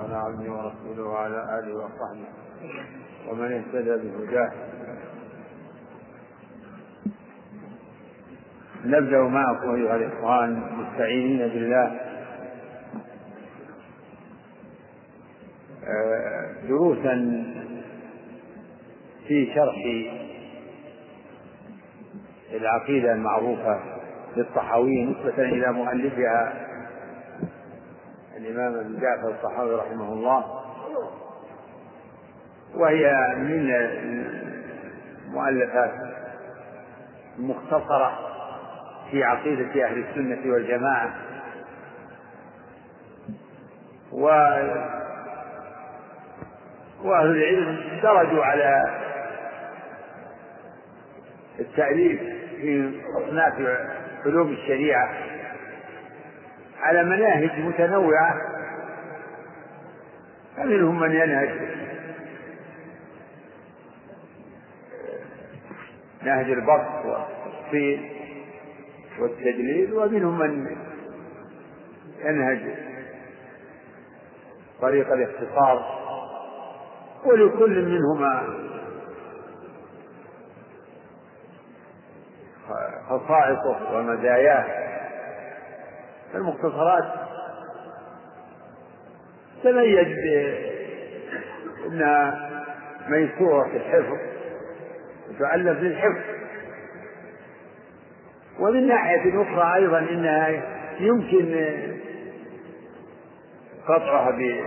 على عبده ورسوله وعلى آله وصحبه ومن اهتدى بهداه. نبدأ معكم أيها الإخوان مستعينين بالله. آه، دروسا في شرح العقيدة المعروفة للطحاوي نسبة إلى مؤلفها الإمام ابن جعفر الطحاوي رحمه الله وهي من المؤلفات المختصرة في عقيدة أهل السنة والجماعة. و وأهل العلم درجوا على التأليف في أصناف علوم الشريعة. على مناهج متنوعة. فمنهم من ينهج نهج البسط والتفصيل والتدليل ومنهم من ينهج طريق الاختصار ولكل منهما خصائصه ومزاياه. المختصرات. تميز انها ميسوره في الحفظ وتؤلف للحفظ ومن ناحية أخرى أيضا إنها يمكن قطعها ب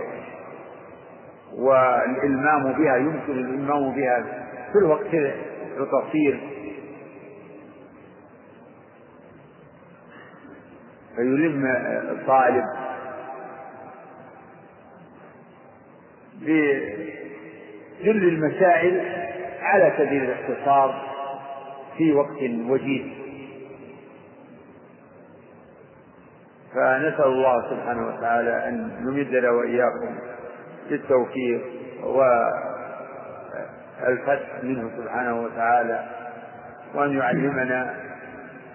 والإلمام بها يمكن الإلمام بها في الوقت القصير. فيلم الطالب بكل المسائل على سبيل الاختصار في وقت وجيز. فنسأل الله سبحانه وتعالى أن يمدنا وإياكم بالتوفيق والفتح منه سبحانه وتعالى وأن يعلمنا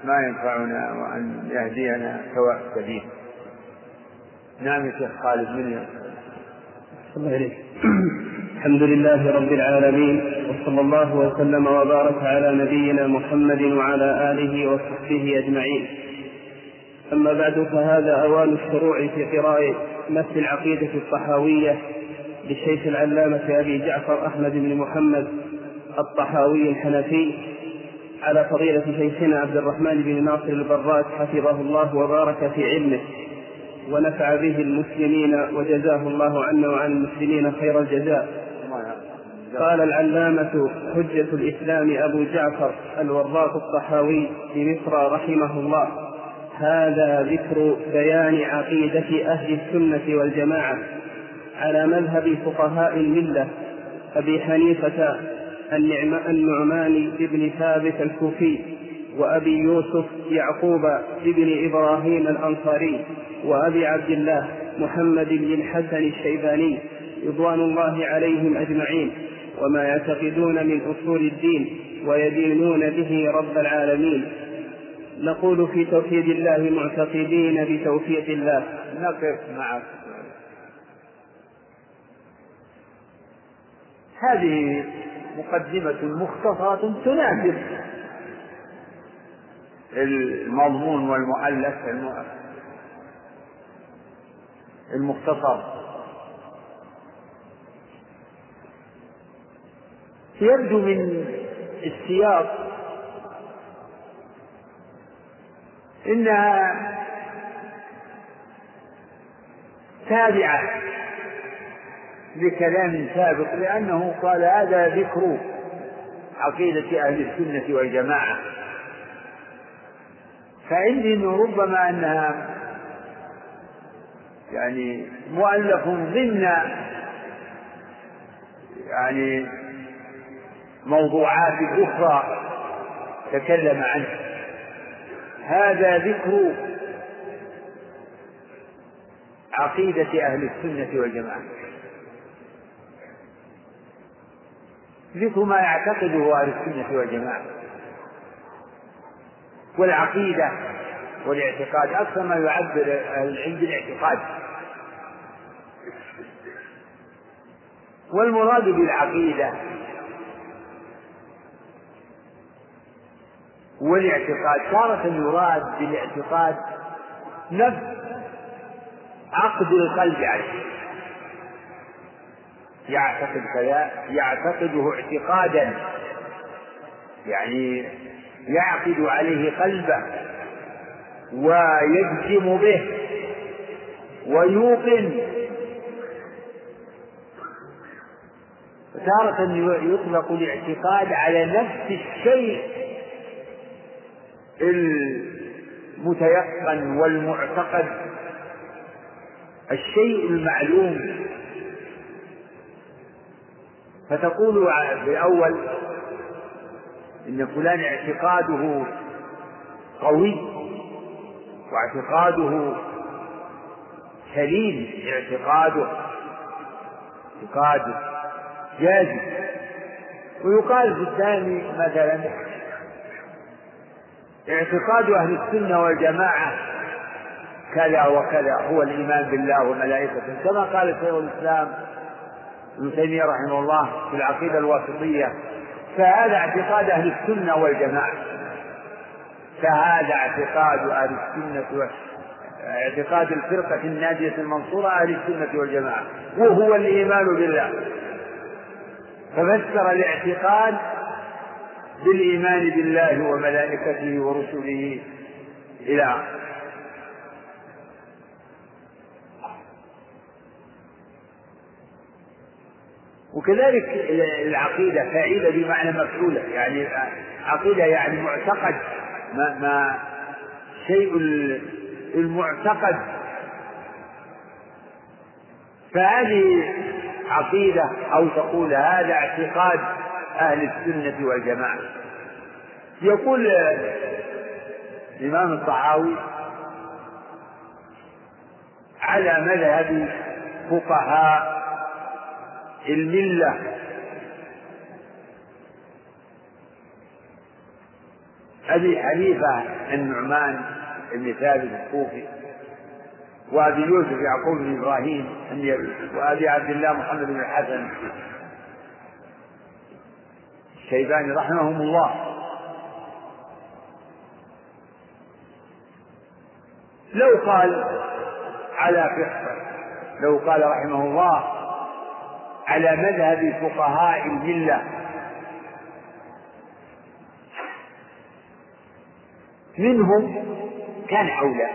ما ينفعنا وأن يهدينا سواء السبيل نعم يا شيخ خالد من الله إليك الحمد لله رب العالمين وصلى الله وسلم وبارك على نبينا محمد وعلى آله وصحبه أجمعين. أما بعد فهذا أوان الشروع في قراءة مثل العقيدة الطحاوية للشيخ العلامة أبي جعفر أحمد بن محمد الطحاوي الحنفي على فضيلة شيخنا عبد الرحمن بن ناصر البراك حفظه الله وبارك في علمه ونفع به المسلمين وجزاه الله عنا وعن المسلمين خير الجزاء. قال العلامة حجة الإسلام أبو جعفر الوراق الطحاوي بمصر رحمه الله هذا ذكر بيان عقيدة أهل السنة والجماعة على مذهب فقهاء الملة أبي حنيفة النعمان بن ثابت الكوفي وأبي يوسف يعقوب بن إبراهيم الأنصاري وأبي عبد الله محمد بن الحسن الشيباني رضوان الله عليهم أجمعين وما يعتقدون من أصول الدين ويدينون به رب العالمين. نقول في توحيد الله معتقدين بتوفيق الله. نقف معك هذه مقدمة مختصرة تناسب المضمون والمؤلف المختصر. يبدو من السياق إنها تابعة لكلام سابق لأنه قال هذا ذكر عقيدة أهل السنة والجماعة. فعندي إنه ربما أنها يعني مؤلف ضمن يعني موضوعات أخرى تكلم عنه هذا ذكر عقيدة أهل السنة والجماعة. ذكر ما يعتقده أهل السنة والجماعة. والعقيدة والاعتقاد أكثر ما يعبر أهل العلم بالاعتقاد. والمراد بالعقيدة والاعتقاد. تارة يراد بالاعتقاد نفس عقد القلب عليه. يعتقد كذا يعتقده اعتقادا. يعني يعقد عليه قلبه ويجزم به ويوقن. تارة يطلق الاعتقاد على نفس الشيء المتيقن والمعتقد الشيء المعلوم. فتقول بأول إن فلان اعتقاده قوي واعتقاده سليم اعتقاده اعتقاده جازم ويقال في الثاني مثلا اعتقاد أهل السنة والجماعة كذا وكذا هو الإيمان بالله وملائكته كما قال شيخ الإسلام ابن تيمية رحمه الله في العقيدة الواسطية فهذا اعتقاد أهل السنة والجماعة. فهذا اعتقاد أهل السنة اعتقاد الفرقة الناجية المنصورة أهل السنة والجماعة وهو الإيمان بالله. ففسر الاعتقاد بالإيمان بالله وملائكته ورسله إلى وكذلك العقيدة فاعلة بمعنى مفعولة. يعني عقيدة يعني معتقد. ما, ما شيء المعتقد. فهذه عقيدة أو تقول هذا اعتقاد أهل السنة والجماعة. يقول الإمام الطحاوي على مذهب فقهاء الملة. أبي حنيفة النعمان بن ثابت الكوفي وأبي يوسف يعقوب بن إبراهيم وأبي عبد الله محمد بن الحسن. الشيباني رحمهم الله. لو قال على فقه لو قال رحمه الله على مذهب فقهاء المله منهم كان أولى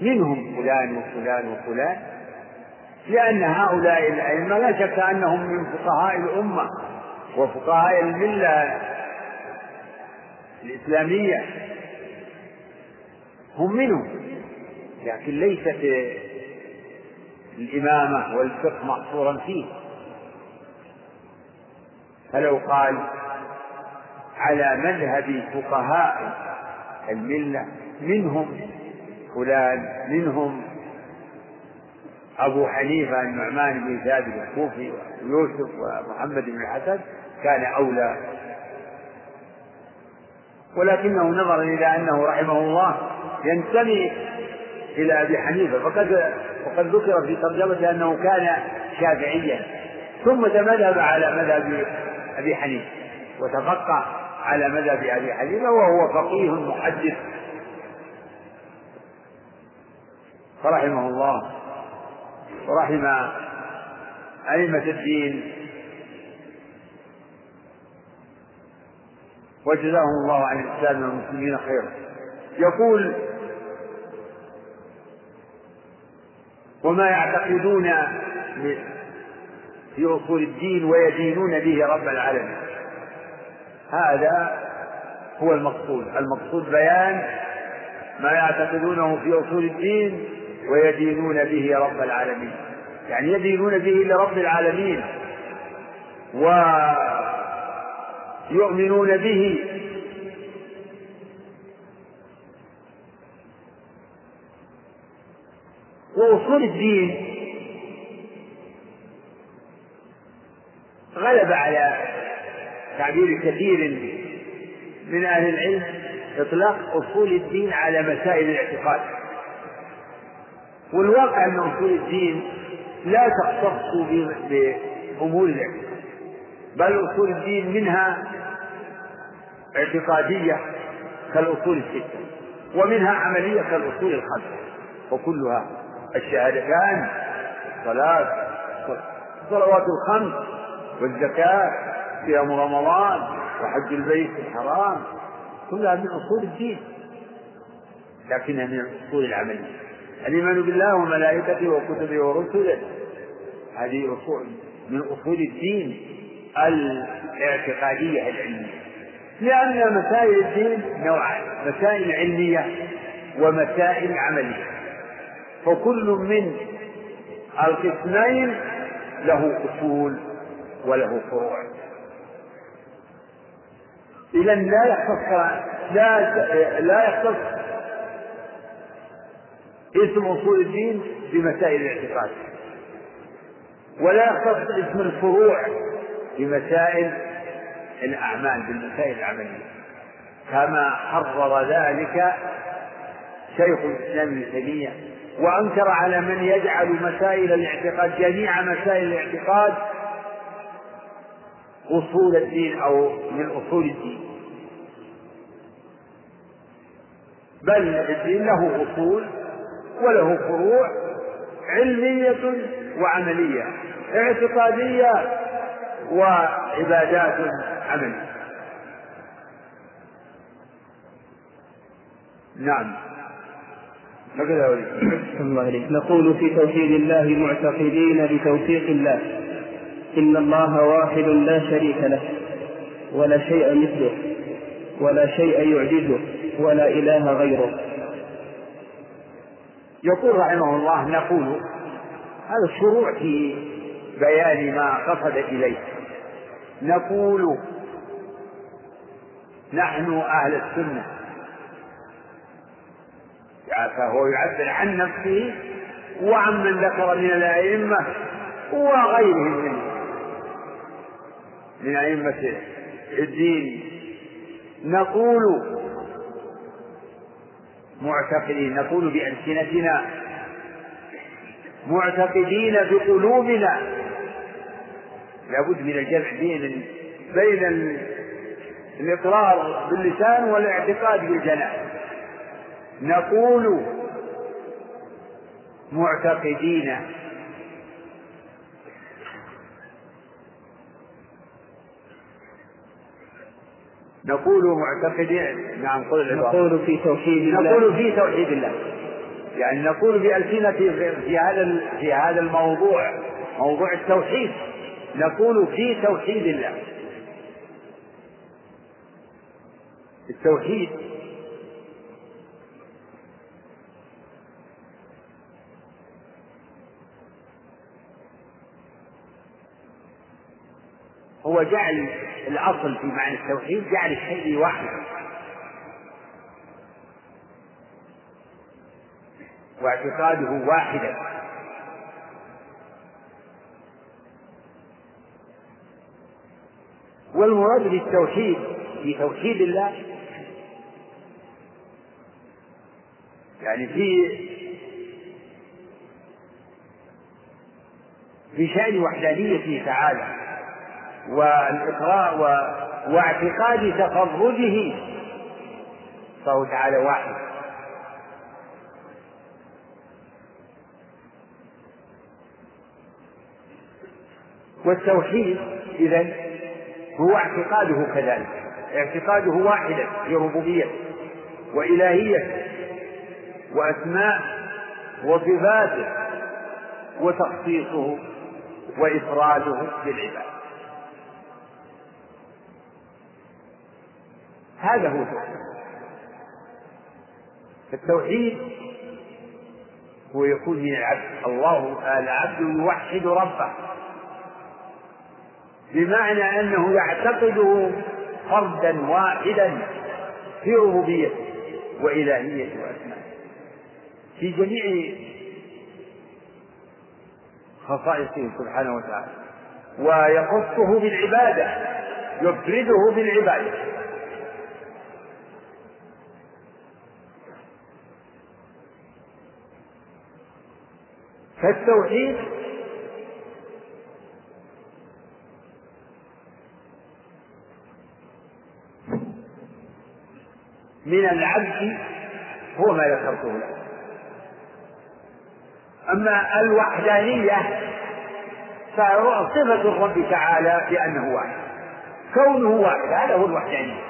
منهم فلان وفلان وفلان. لأن هؤلاء الأئمة لا شك أنهم من فقهاء الأمة وفقهاء الملة الإسلامية. هم منهم. لكن ليست الإمامة والفقه مقصورا فيه. فلو قال على مذهب فقهاء الملة منهم فلان منهم أبو حنيفة النعمان بن ثابت الكوفي ويوسف ومحمد بن الحسن كان أولى. ولكنه نظرا إلى أنه رحمه الله ينتمي إلى أبي حنيفة فقد وقد ذكر في ترجمته أنه كان شافعيا ثم تمذهب على مذهب أبي حنيفة وتفقه على مذهب أبي حنيفة وهو فقيه محدث. فرحمه الله ورحم أئمة الدين. وجزاهم الله عن الإسلام والمسلمين خيرا. يقول وما يعتقدون في أصول الدين ويدينون به رب العالمين. هذا هو المقصود. المقصود بيان ما يعتقدونه في أصول الدين ويدينون به رب العالمين. يعني يدينون به لرب العالمين ويؤمنون به وأصول الدين غلب على تعبير كثير من أهل العلم إطلاق أصول الدين على مسائل الاعتقاد. والواقع أن أصول الدين لا تختص بأمور الاعتقاد بل أصول الدين منها اعتقادية كالأصول الستة ومنها عملية كالأصول الخمسة وكلها الشهادتان الصلاة الصلوات الخمس والزكاة صيام رمضان وحج البيت الحرام كلها من أصول الدين لكنها من الأصول العملية الإيمان بالله وملائكته وكتبه ورسله هذه أصول من أصول الدين الاعتقادية العلمية. لأن مسائل الدين نوعان مسائل علمية ومسائل عملية. فكل من القسمين له أصول وله فروع. إذا لا يختص لا لا يختص اسم أصول الدين بمسائل الاعتقاد ولا يختص اسم الفروع بمسائل الأعمال بالمسائل العملية. كما حرر ذلك شيخ الإسلام ابن تيمية وأنكر على من يجعل مسائل الاعتقاد جميع مسائل الاعتقاد أصول الدين أو من أصول الدين. بل الدين له أصول وله فروع علمية وعملية اعتقادية وعبادات عملية. نعم. الله عليك. نقول في توحيد الله معتقدين بتوفيق الله. إن الله واحد لا شريك له. ولا شيء مثله. ولا شيء يعجزه. ولا إله غيره. يقول رحمه الله نقول هذا الشروع في بيان ما قصد إليه. نقول نحن أهل السنة. فهو يعبر عن نفسه وعن من ذكر من الأئمة وغيرهم من من أئمة الدين. نقول معتقدين نقول بألسنتنا معتقدين بقلوبنا. لابد من الجمع بين بين الإقرار باللسان والاعتقاد بالجنان نقول معتقدين. نقول معتقدين نعم قل العبارة نقول في توحيد الله. نقول في توحيد الله. يعني نقول بألسنة في هذا في هذا الموضوع موضوع التوحيد. نقول في توحيد الله. التوحيد هو جعل الأصل في معنى التوحيد جعل الشيء واحدا واعتقاده واحدا. والمراد بالتوحيد في توحيد الله يعني في في شأن وحدانيته تعالى. والإقرار واعتقاد تفرده. فهو تعالى واحد. والتوحيد إذا هو اعتقاده كذلك. اعتقاده واحدا في ربوبيته وإلهيته وأسماء وصفاته وتخصيصه وإفراده بالعباد. هذا هو التوحيد. هو يكون من العبد الله العبد يوحد ربه. بمعنى أنه يعتقده فردا واحدا في ربوبيته وإلهيته وأسمائه. في جميع خصائصه سبحانه وتعالى. ويخصه بالعبادة يفرده بالعبادة. فالتوحيد من العبد هو ما ذكرته لكم أما الوحدانية فصفة الرب تعالى بأنه واحد. كونه واحد هذا هو الوحدانية.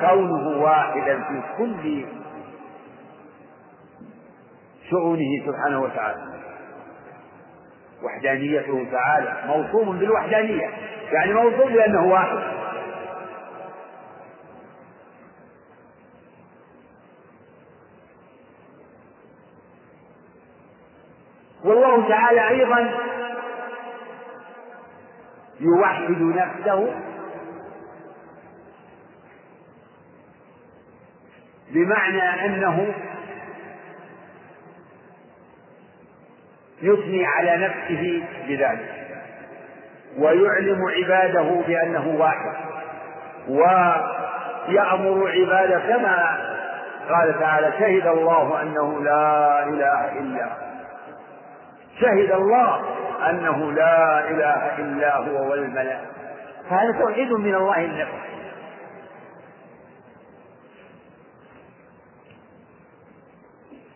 كونه واحدا في كل شؤونه سبحانه وتعالى. وحدانيته تعالى. موصوف بالوحدانية. يعني موصوف بأنه واحد. والله تعالى أيضا يوحد نفسه بمعنى أنه يثني على نفسه بذلك ويعلم عباده بأنه واحد ويأمر عباده كما قال تعالى شهد الله أنه لا إله إلا هو. شهد الله أنه لا إله إلا هو والملائكة. هذا توحيد من الله لنفسه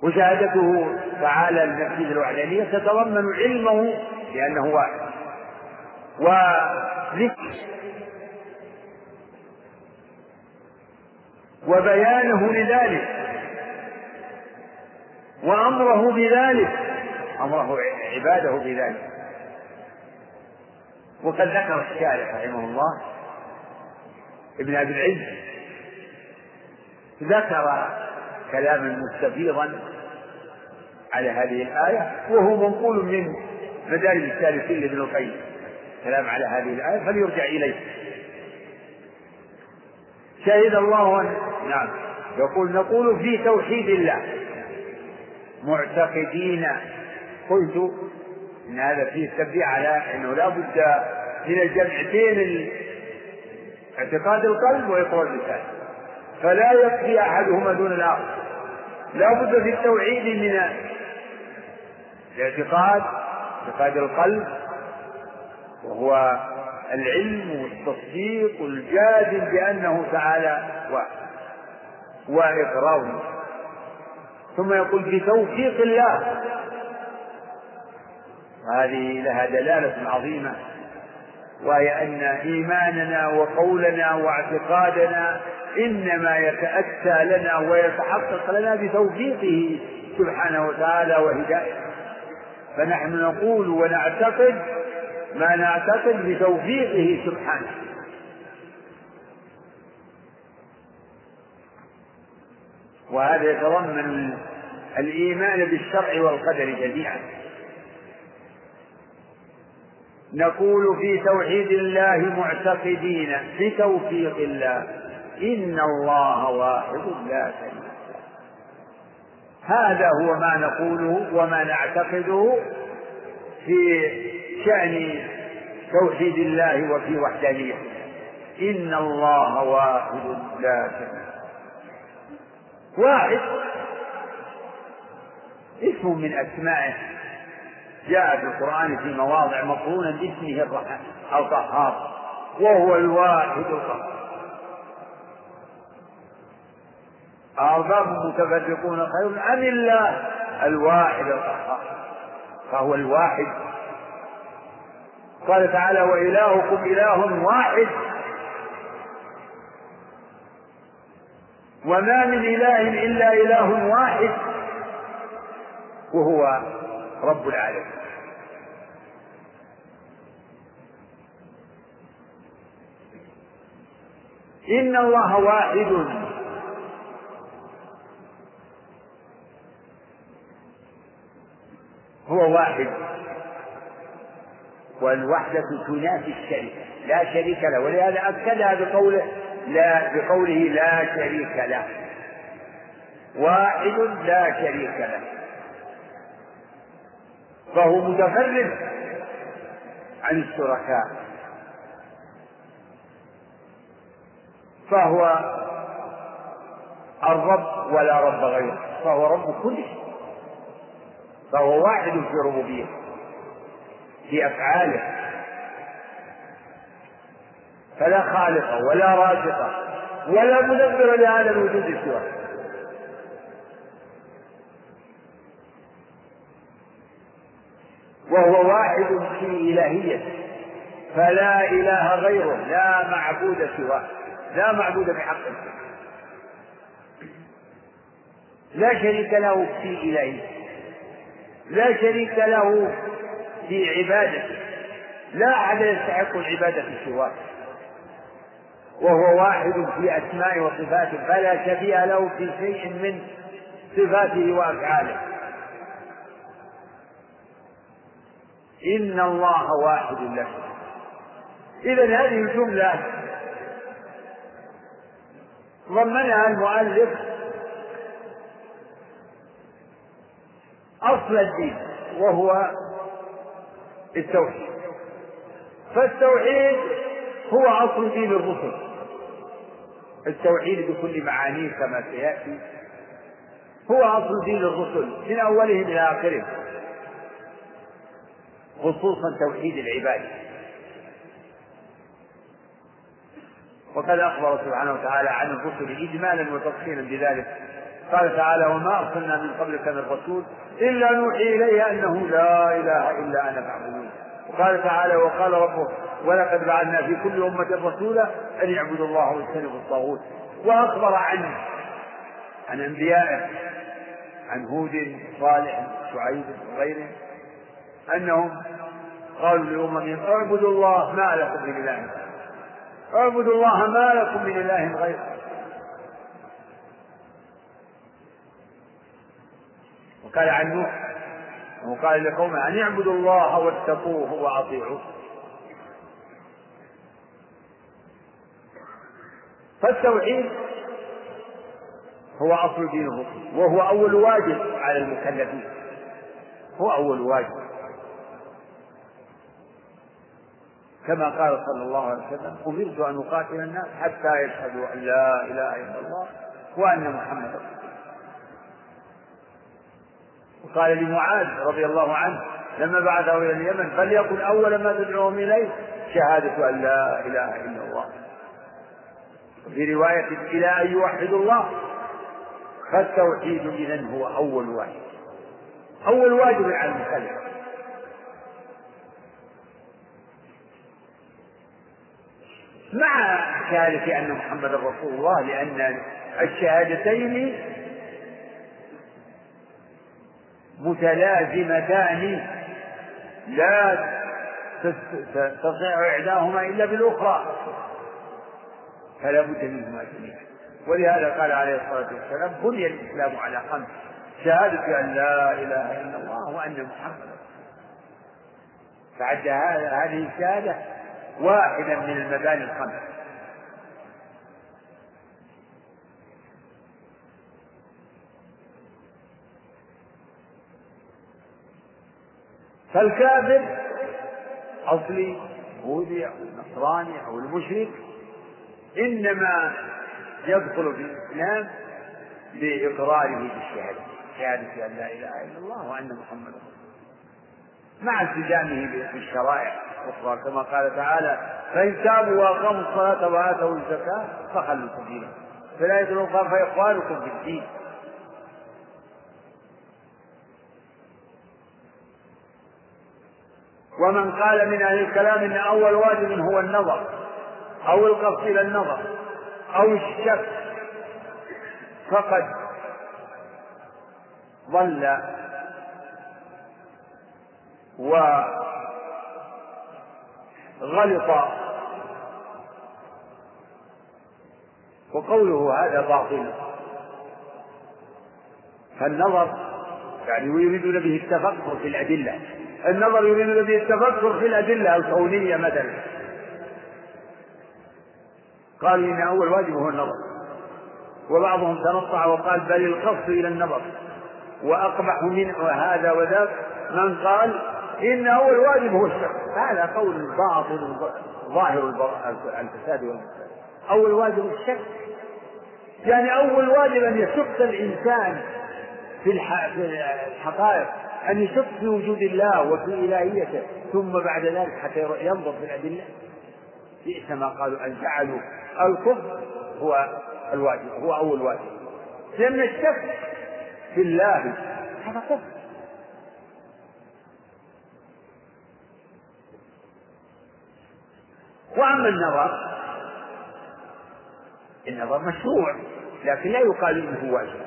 وشهادته تعالى لنفسه الوحدانية تتضمن علمه بأنه واحد. وذكر وبيانه لذلك. وأمره بذلك. أمره عباده بذلك. وقد ذكر الشارع رحمه الله ابن أبي العز ذكر كلاما مستفيضا على هذه الآية وهو منقول من مدارج السالكين لابن القيم. كلام على هذه الآية فليرجع إليه. شهد الله أن نعم. يقول نقول في توحيد الله. معتقدين. قلت إن هذا فيه تنبيه على إنه لا بد من الجمع بين اعتقاد القلب وإقرار اللسان. فلا يكفي أحدهما دون الآخر. لا بد في التوحيد من الاعتقاد اعتقاد القلب وهو العلم والتصديق الجازم بأنه تعالى وإقراره ثم يقول بتوفيق الله. وهذه لها دلالة عظيمة وهي أن إيماننا وقولنا واعتقادنا إنما يتأتى لنا ويتحقق لنا بتوفيقه سبحانه وتعالى وهدايته. فنحن نقول ونعتقد ما نعتقد بتوفيقه سبحانه. وهذا يتضمن الإيمان بالشرع والقدر جميعا. نقول في توحيد الله معتقدين بتوفيق الله إن الله واحد لا شريك هذا هو ما نقوله وما نعتقده في شأن توحيد الله وفي وحدانيته. إن الله واحد لا شريك واحد اسم من أسمائه. جاء في القرآن في مواضع مقرونا باسمه القهار وهو الواحد القهار. أرباب متفرقون خير أم الله؟ الواحد القهار. فهو الواحد. قال تعالى وإلهكم إله واحد. وما من إله إلا إله واحد. وهو رب العالمين. إن الله واحد. هو واحد. والوحدة تنافي الشريك لا شريك له. ولهذا أكدها بقوله لا بقوله لا شريك له. واحد لا شريك له. فهو متفرد عن الشركاء. فهو الرب ولا رب غيره. فهو رب كل شيء. فهو واحد في ربوبيته في أفعاله. فلا خالق ولا رازق ولا مدبر لهذا الوجود سواه. وهو واحد في إلهيته فلا إله غيره لا معبود سواه لا معبود بحق. لا شريك له في إلهيته لا شريك له في عبادته. لا أحد يستحق العبادة سواه. وهو واحد في أسمائه وصفاته فلا شبيه له في شيء من صفاته وأفعاله. إن الله واحد لا إذا هذه الجملة ضمنها المؤلف أصل الدين وهو التوحيد. فالتوحيد هو أصل دين الرسل. التوحيد بكل معانيه كما سيأتي. هو أصل دين الرسل من أولهم إلى آخرهم. خصوصا توحيد العباد. وقد أخبر سبحانه وتعالى عن الرسل إجمالا وتفصيلا بذلك. قال تعالى وما أرسلنا من قبلك من رسول إلا نوحي إليه أنه لا إله إلا أنا فاعبدون. وقال تعالى وقال ربه ولقد بعثنا في كل أمة رسولا أن يعبدوا الله واجتنبوا الطاغوت. وأخبر عن عن أنبيائه عن هود صالح شعيب وغيرهم أنهم قالوا لأممهم اعبدوا الله ما لكم من إله. اعبدوا الله ما لكم من إله غيره. وقال عن نوح وقال لقومه أن اعبدوا الله واتقوه وأطيعوه. فالتوحيد هو أصل دين الرسل وهو أول واجب على المكلفين. هو أول واجب. كما قال صلى الله عليه وسلم أمرت أن أقاتل الناس حتى يشهدوا أن لا إله إلا الله وأن محمدا وقال لمعاذ رضي الله عنه لما بعثه إلى اليمن فليكن أول ما تدعوهم إليه شهادة أن لا إله إلا الله. في رواية إلى أن يوحدوا الله. فالتوحيد إذا هو أول واجب أول واجب على المكلف مع شهادة أن محمدا رسول الله لأن الشهادتين متلازمتان لا تستطيع إحداهما إلا بالأخرى. فلا بد منهما جميعا. ولهذا قال عليه الصلاة والسلام بني الإسلام على خمس شهادة أن لا إله إلا الله وأن محمدا. فعد هذه الشهادة واحدا من المباني الخمس. فالكافر أصلي يهودي أو النصراني أو المشرك إنما يدخل في الإسلام بإقراره بالشهادة شهادة أن لا إله إلا الله وأن محمدا مع التزامه بالشرائع الأخرى كما قال تعالى فإن تابوا وأقاموا الصلاة وآتوا الزكاة فخلوا سبيلهم فلا يدخلوا فإخوانكم في الدين. ومن قال من أهل الكلام أن أول واجب هو النظر أو القصد إلى النظر أو الشك فقد ضل وغلط. وقوله هذا باطل. فالنظر يعني يريدون به التفكر في الأدلة. النظر يريدون به التفكر في الأدلة الكونية مثلا. قالوا إن أول واجب هو النظر. وبعضهم تنطع وقال بل القصد إلى النظر. وأقبح من هذا وذاك من قال إن أول واجب هو الشك هذا قول باطل ظاهر الفساد أول واجب الشك يعني أول واجب أن يشك الإنسان في الحقائق. أن يشك في وجود الله وفي إلهيته ثم بعد ذلك حتى ينظر في الأدلة. بئس ما قالوا أن جعلوا. الكفر هو الواجب هو أول واجب. لأن الشك في الله. هذا كفر. وأما النظر النظر مشروع لكن لا يقال إنه واجب.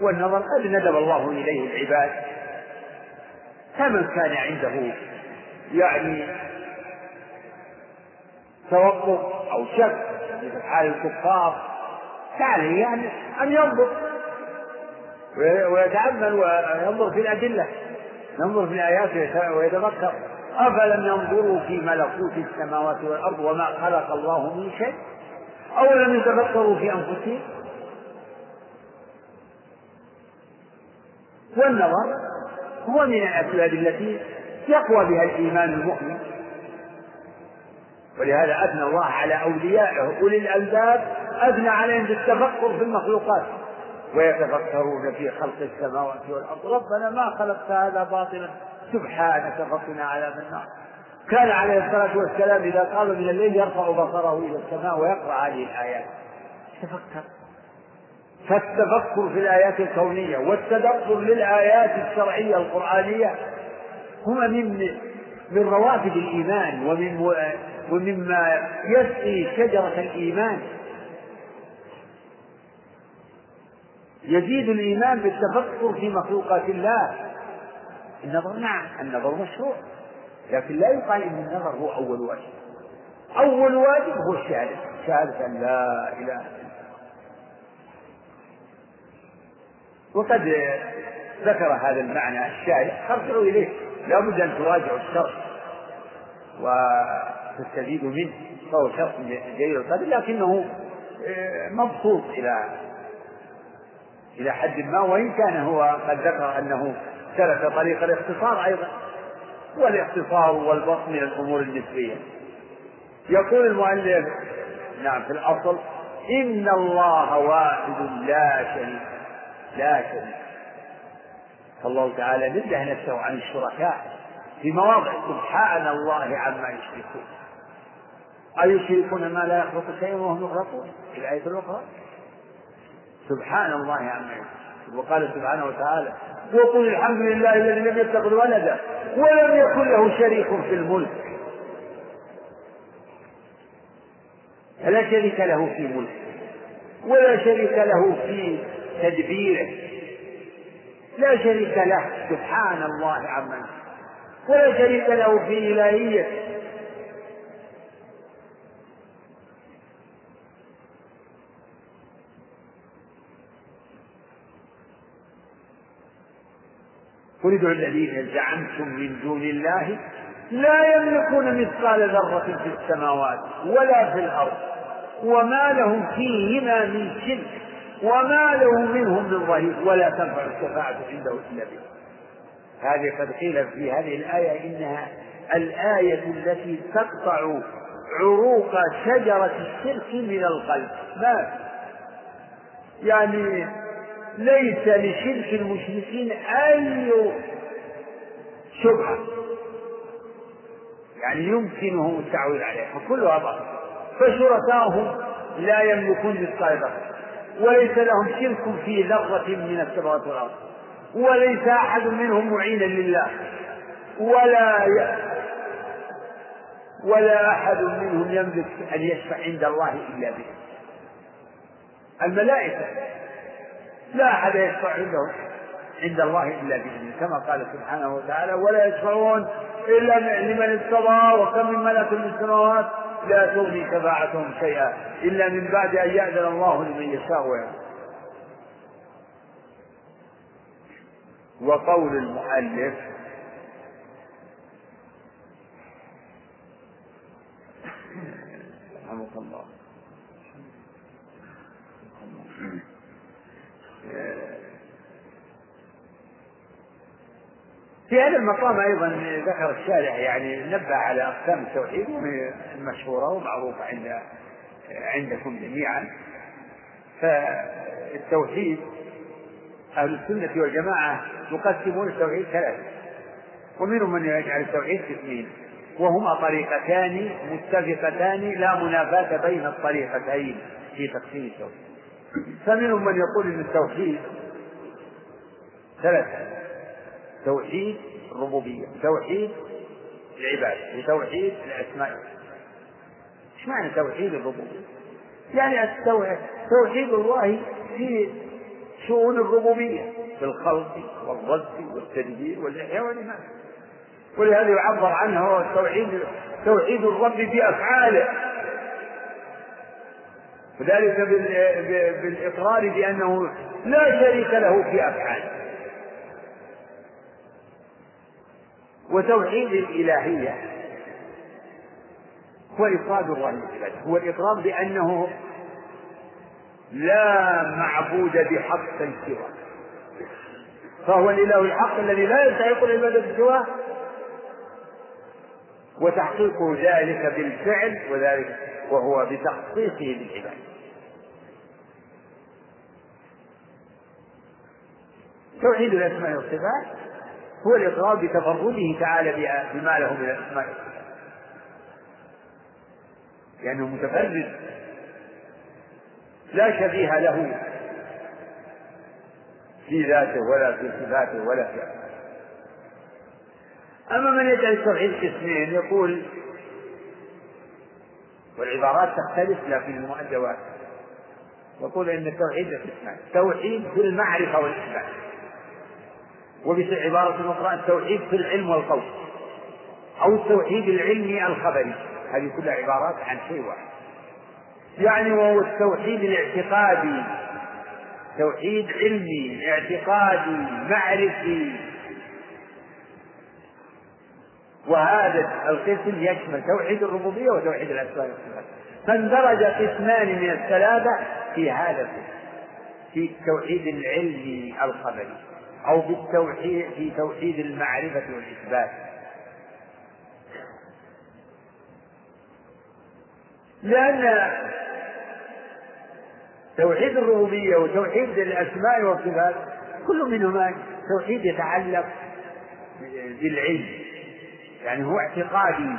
والنظر قد ندب الله إليه العباد. فمن كان عنده يعني توقف أو شك في حال الكفار فعليه ان أن ينظر. ويتأمل وينظر في الأدلة. ينظر في الآيات ويتذكر أفلم ينظروا في ملكوت السماوات والأرض وما خلق الله من شيء؟ أولم يتفكروا في أنفسهم؟ والنظر هو من الأسباب التي يقوى بها الإيمان المؤمن. ولهذا أثنى الله على أوليائه أولي الألباب أثنى عليهم بالتفكر في المخلوقات. ويتفكرون في خلق السماوات والأرض. ربنا ما خلقت هذا باطلا. سبحانك فقنا عذاب النار كان عليه الصلاة والسلام إذا قام من الليل يرفع بصره إلى السماء ويقرأ هذه الآيات. تفكر. فالتفكر في الآيات الكونية والتدبر للآيات الشرعية القرآنية هما من من روافد الإيمان ومن ومما يسقي شجرة الإيمان. يزيد الإيمان بالتفكر في مخلوقات الله. النظر نعم النظر مشروع لكن لا يقال إن النظر هو أول واجب. أول واجب هو الشهادة شهادة أن لا إله الا الله وقد ذكر هذا المعنى الشارع ارجعوا إليه. لا بد أن تراجعوا الشرع وتستفيدوا منه. فهو شرط جيد القدر لكنه آه، مبسوط إلى إلى حد ما وإن كان هو قد ذكر أنه سلك طريق الاختصار أيضا. والاختصار والبسط من الأمور النسبية. يقول المؤلف نعم في الأصل إن الله واحد لا شريك شريك فالله تعالى نزه نفسه عن الشركاء في مواضع سبحان الله عما يشركون. أيشركون ما لا يخلق شيئا وهم يخلقون؟ في الآية الأخرى. سبحان الله عما يشركون. وقال سبحانه وتعالى وقل الحمد لله الذي لم يتخذ ولدا ولم يكن له شريك في الملك. فلا شريك له في ملكه ولا شريك له في تدبيره. لا شريك له سبحان الله عما ولا شريك له في إلهيته قل ادعوا الذين زعمتم من دون الله لا يملكون مثقال ذرة في السماوات ولا في الأرض وما لهم فيهما من شرك. وما له منهم من ظهير ولا تنفع الشفاعة عنده إلا به. هذه قد قيل في هذه الآية إنها الآية التي تقطع عروق شجرة الشرك من القلب. ما؟ يعني ليس لشرك المشركين أي شبهة. يعني يمكنهم التعويل عليها فكلها باطل فشركاؤهم لا يملكون مثقال ذرة وليس لهم شرك في ذرة من السماوات والأرض. وليس أحد منهم معينا لله. ولا ي... ولا أحد منهم يملك أن يشفع عند الله إلا به. الملائكة. لا أحد يشفع عنده عند الله إلا بإذنه كما قال سبحانه وتعالى ولا يشفعون إلا لمن ارتضى وكم من ملك في السماوات لا تغني شفاعتهم شيئا إلا من بعد أن يأذن الله لمن يشاء ويرضى. وقول المؤلف في هذا المقام أيضا ذكر الشارع يعني نبه على أقسام التوحيد المشهورة ومعروفة عند عندكم جميعا. فالتوحيد أهل السنة والجماعة يقسمون التوحيد ثلاثة. ومنهم من يجعل التوحيد قسمين وهما طريقتان متفقتان لا منافاة بين الطريقتين في تقسيم التوحيد. فمنهم من يقول إن التوحيد ثلاثة. توحيد الربوبية وتوحيد العبادة وتوحيد الأسماء. إيش معنى توحيد الربوبية؟ يعني توحيد الله في شؤون الربوبية في الخلق والرزق والتدبير والإحياء والإماتة ولهذا يعبر عنه هو توحيد توحيد الرب بأفعاله. وذلك بالإقرار بأنه لا شريك له في أفعاله. وتوحيد الإلهية هو إفراد الله بالعبادة. هو الإقرار بأنه لا معبود بحق سواه. فهو الإله الحق الذي لا يستحق العبادة سواه. وتحقيق ذلك بالفعل وذلك وهو بتخصيصه بالعبادة. توحيد الأسماء والصفات هو الإقرار بتفرده تعالى بما له من الأسماء لأنه متفرد. لا شبيه له في ذاته ولا في صفاته ولا في أفعاله أما من يجعل التوحيد قسمين يقول والعبارات تختلف لكن المؤدبات يقول إن التوحيد قسمان توحيد في المعرفة والإثبات. وبعبارة أخرى التوحيد في العلم والقول. أو التوحيد العلمي الخبري. هذه كلها عبارات عن شيء واحد. يعني وهو التوحيد الاعتقادي. توحيد علمي اعتقادي معرفي. وهذا القسم يشمل توحيد الربوبية وتوحيد الأسماء والصفات. فاندرج قسمان من الثلاثة في هذا القسم في التوحيد العلمي الخبري. أو بالتوحيد في توحيد المعرفة والإثبات. لأن توحيد الربوبية وتوحيد الأسماء والصفات كل منهما توحيد يتعلق بالعلم. يعني هو اعتقادي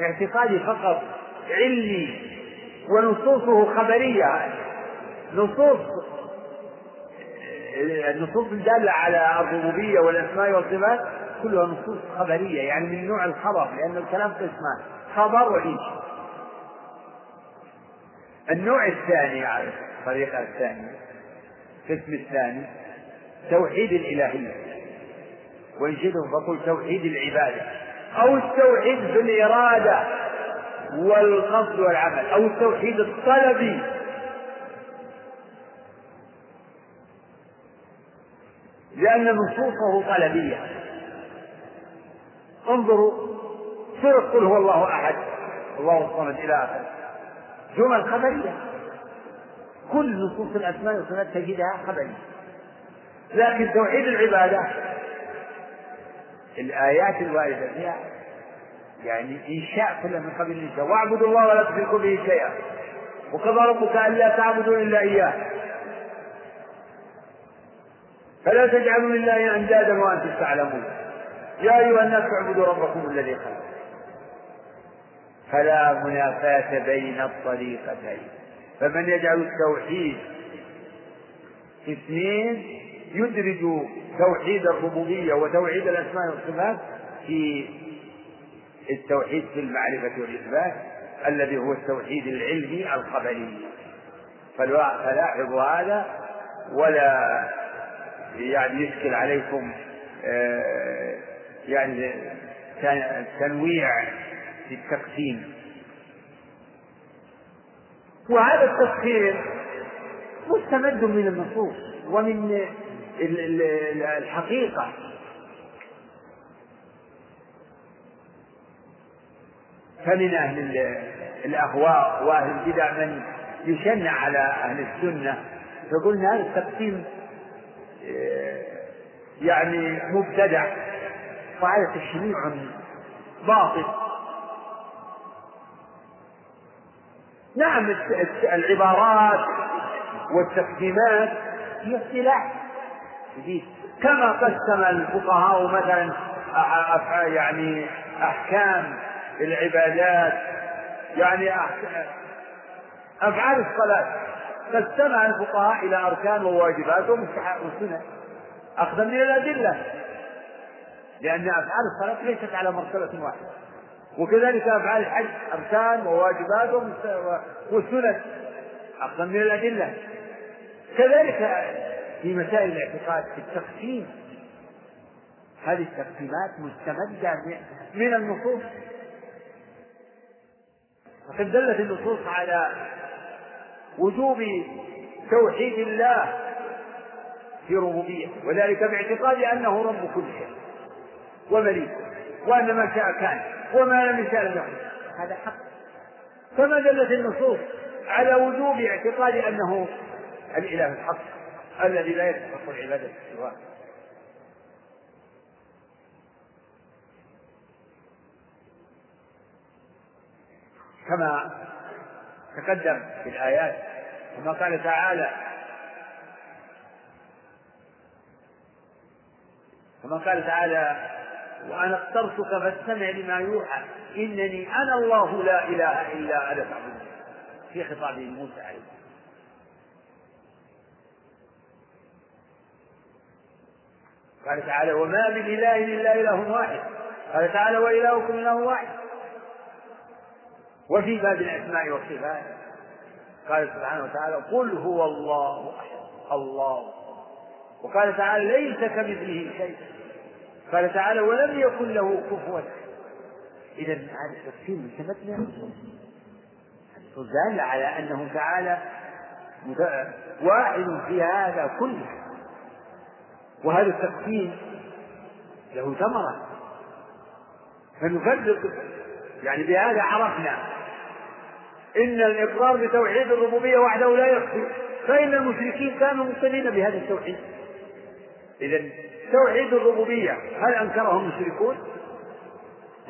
اعتقادي فقط علمي ونصوصه خبرية. نصوص النصوص الدالة على الربوبية والأسماء والصفات كلها نصوص خبرية يعني من نوع الخبر لأن الكلام قسمان خبر وإنشاء النوع الثاني على الطريقة الثانية القسم الثاني توحيد الإلهية. وإن شئتم فقل توحيد العبادة. أو التوحيد في الإرادة والقصد والعمل. أو التوحيد الطلبي. لأن نصوصه طلبية. انظروا سورة قل هو الله أحد الله الصمد إلى آخره. جمل خبرية. كل نصوص الأسماء والصفات تجدها خبرية. لكن توحيد العبادة الآيات الواردة فيها يعني إنشاء كلها من قبل الإنشاء. واعبدوا الله ولا تشركوا به شيئا. وقضى ربك ألا تعبدوا إلا إياه. فلا تجعلوا لله أندادا وأنتم تعلمون. يا أيها الناس اعبدوا ربكم الذي خلق فلا منافاة بين الطريقتين. فمن يجعل التوحيد اثنين يدرج توحيد الربوبية وتوحيد الأسماء والصفات في التوحيد في المعرفة والإثبات الذي هو التوحيد العلمي الخبري. فلاحظوا هذا ولا يعني يشكل عليكم آه، يعني تنويع في التقسيم. وهذا التقسيم مستمد من النصوص ومن الحقيقة. فمن أهل الأهواء وأهل البدع من يشنع على أهل السنة فقلنا هذا التقسيم يعني مبتدع. وهذا تشنيع باطل. نعم العبارات والتقسيمات هي اصطلاح كما قسم الفقهاء مثلا يعني أحكام العبادات يعني أفعال الصلاة. قسمها الفقهاء إلى أركان وواجبات وسنن أخذا من الأدلة لأن أفعال الصلاة ليست على مرتبة واحدة. وكذلك أفعال الحج أركان وواجبات وسنن أخذا من الأدلة كذلك في مسائل الاعتقاد في التقسيم. هذه التقسيمات مستمدة من النصوص. وقد دلت النصوص على وجوب توحيد الله في ربوبيته وذلك باعتقاد أنه رب كل شيء ومليك وأن ما شاء كان وما لم يشاء لم يكن. هذا حق. كما دلت النصوص على وجوب اعتقاد أنه الإله الحق الذي لا يستحق العبادة سواه. كما تقدم في الآيات كما قال تعالى كما قال تعالى وأنا اخترتك فاستمع لما يوحى إنني أنا الله لا إله إلا أنا فاعبدني في خطاب موسى عليه قال تعالى وما من إله إلا إله واحد. قال تعالى وإلهكم إله واحد. وفي باب الأسماء والصفات. قال سبحانه وتعالى قل هو الله أحد. الله. وقال تعالى ليس كمثله شيء. قال تعالى ولم يكن له كفوا. إذا هذا التفسير مستمدنا دال على أنه تعالى واحد في هذا كله. وهذا التقسيم له ثمرة. فنفرق يعني بهذا عرفنا إن الإقرار بتوحيد الربوبية وحده لا يكفي. فإن المشركين كانوا مقتنين بهذا التوحيد. إذا توحيد الربوبية هل أنكره المشركون؟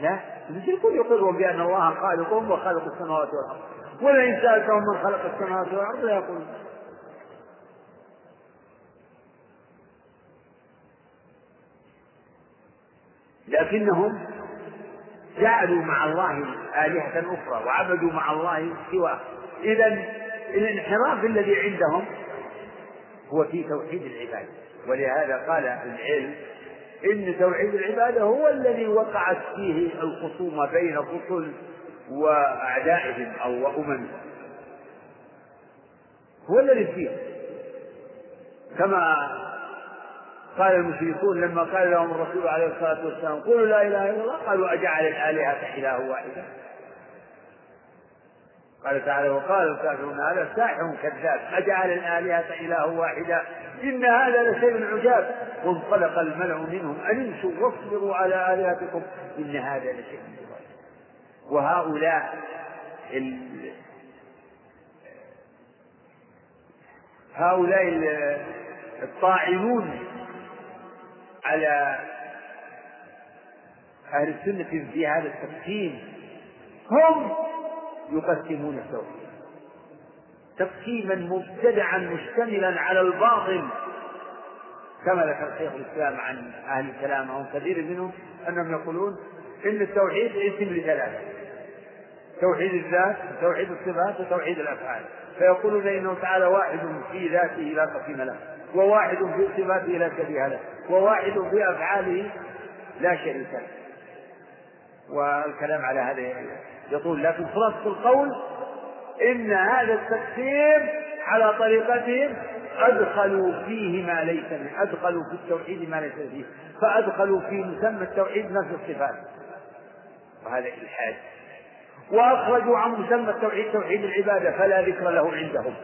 لا. المشركون يقرون بأن الله خالقهم وخالق السماوات والأرض. ولئن سألتهم من خلق السماوات والأرض لا يقولون. لكنهم جعلوا مع الله آلهة أخرى وعبدوا مع الله سواه. إذا الانحراف الذي عندهم هو في توحيد العبادة ولهذا قال العلم إن توحيد العبادة هو الذي وقعت فيه الخصومة بين الرسل وأعدائهم أو أممهم هو الذي فيه. كما قال المشركون لما قال لهم الرسول عليه الصلاة والسلام قولوا لا إله إلا الله قالوا أجعل الآلهة إله واحدا قال تعالى وقال الكافرون هذا ساحر كذاب. أجعل الآلهة إله واحدا إن هذا لشيء عجاب. وانطلق الملأ منهم. أن امشوا واصبروا على آلهتكم. إن هذا لشيء عجاب. وهؤلاء ال... هؤلاء الطاعنون على أهل السنة في هذا التقسيم هم يقسمون التوحيد تقسيما مبتدعا مشتملا على الباطل. كما ذكر شيخ الإسلام عن أهل الكلام أو كثير منهم أنهم يقولون إن التوحيد اسم لثلاثة. توحيد الذات وتوحيد الصفات وتوحيد الأفعال. فيقولون إنه تعالى واحد في ذاته لا قسيم له وواحد في صفاته لا شبيه له. وواحد في أفعاله لا شريك له. والكلام على هذا يطول لكن خلاصة القول إن هذا التقسيم على طريقتهم أدخلوا فيه ما ليس منه أدخلوا في التوحيد ما ليس فيه فأدخلوا في مسمى التوحيد نفس الصفات. وهذا إلحاد. وأخرجوا عن مسمى التوحيد توحيد العبادة فلا ذكر له عندهم.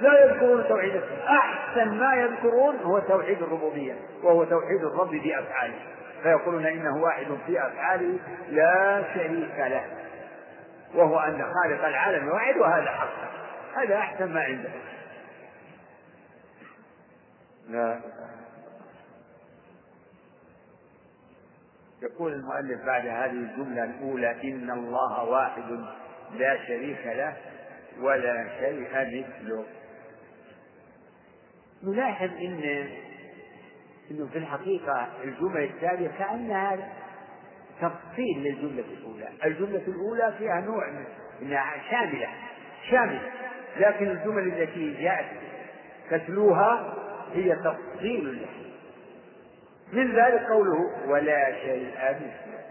لا يذكرون توحيد أحسن ما يذكرون هو توحيد الربوبية وهو توحيد الرب بأفعاله. فيقولون إنه واحد في أفعاله لا شريك له وهو أن خالق العالم واحد وهذا حق. هذا أحسن ما عنده. لا. يقول المؤلف بعد هذه الجملة الأولى إن الله واحد لا شريك له ولا شيء مثله. نلاحظ إن إنه في الحقيقة الجملة التالية كأنها تفصيل للجملة الأولى. الجملة الأولى فيها نوع من إنها شاملة شاملة. لكن الجمل التي جاءت تتلوها هي تفصيل لها. من ذلك قوله ولا شيء مثله.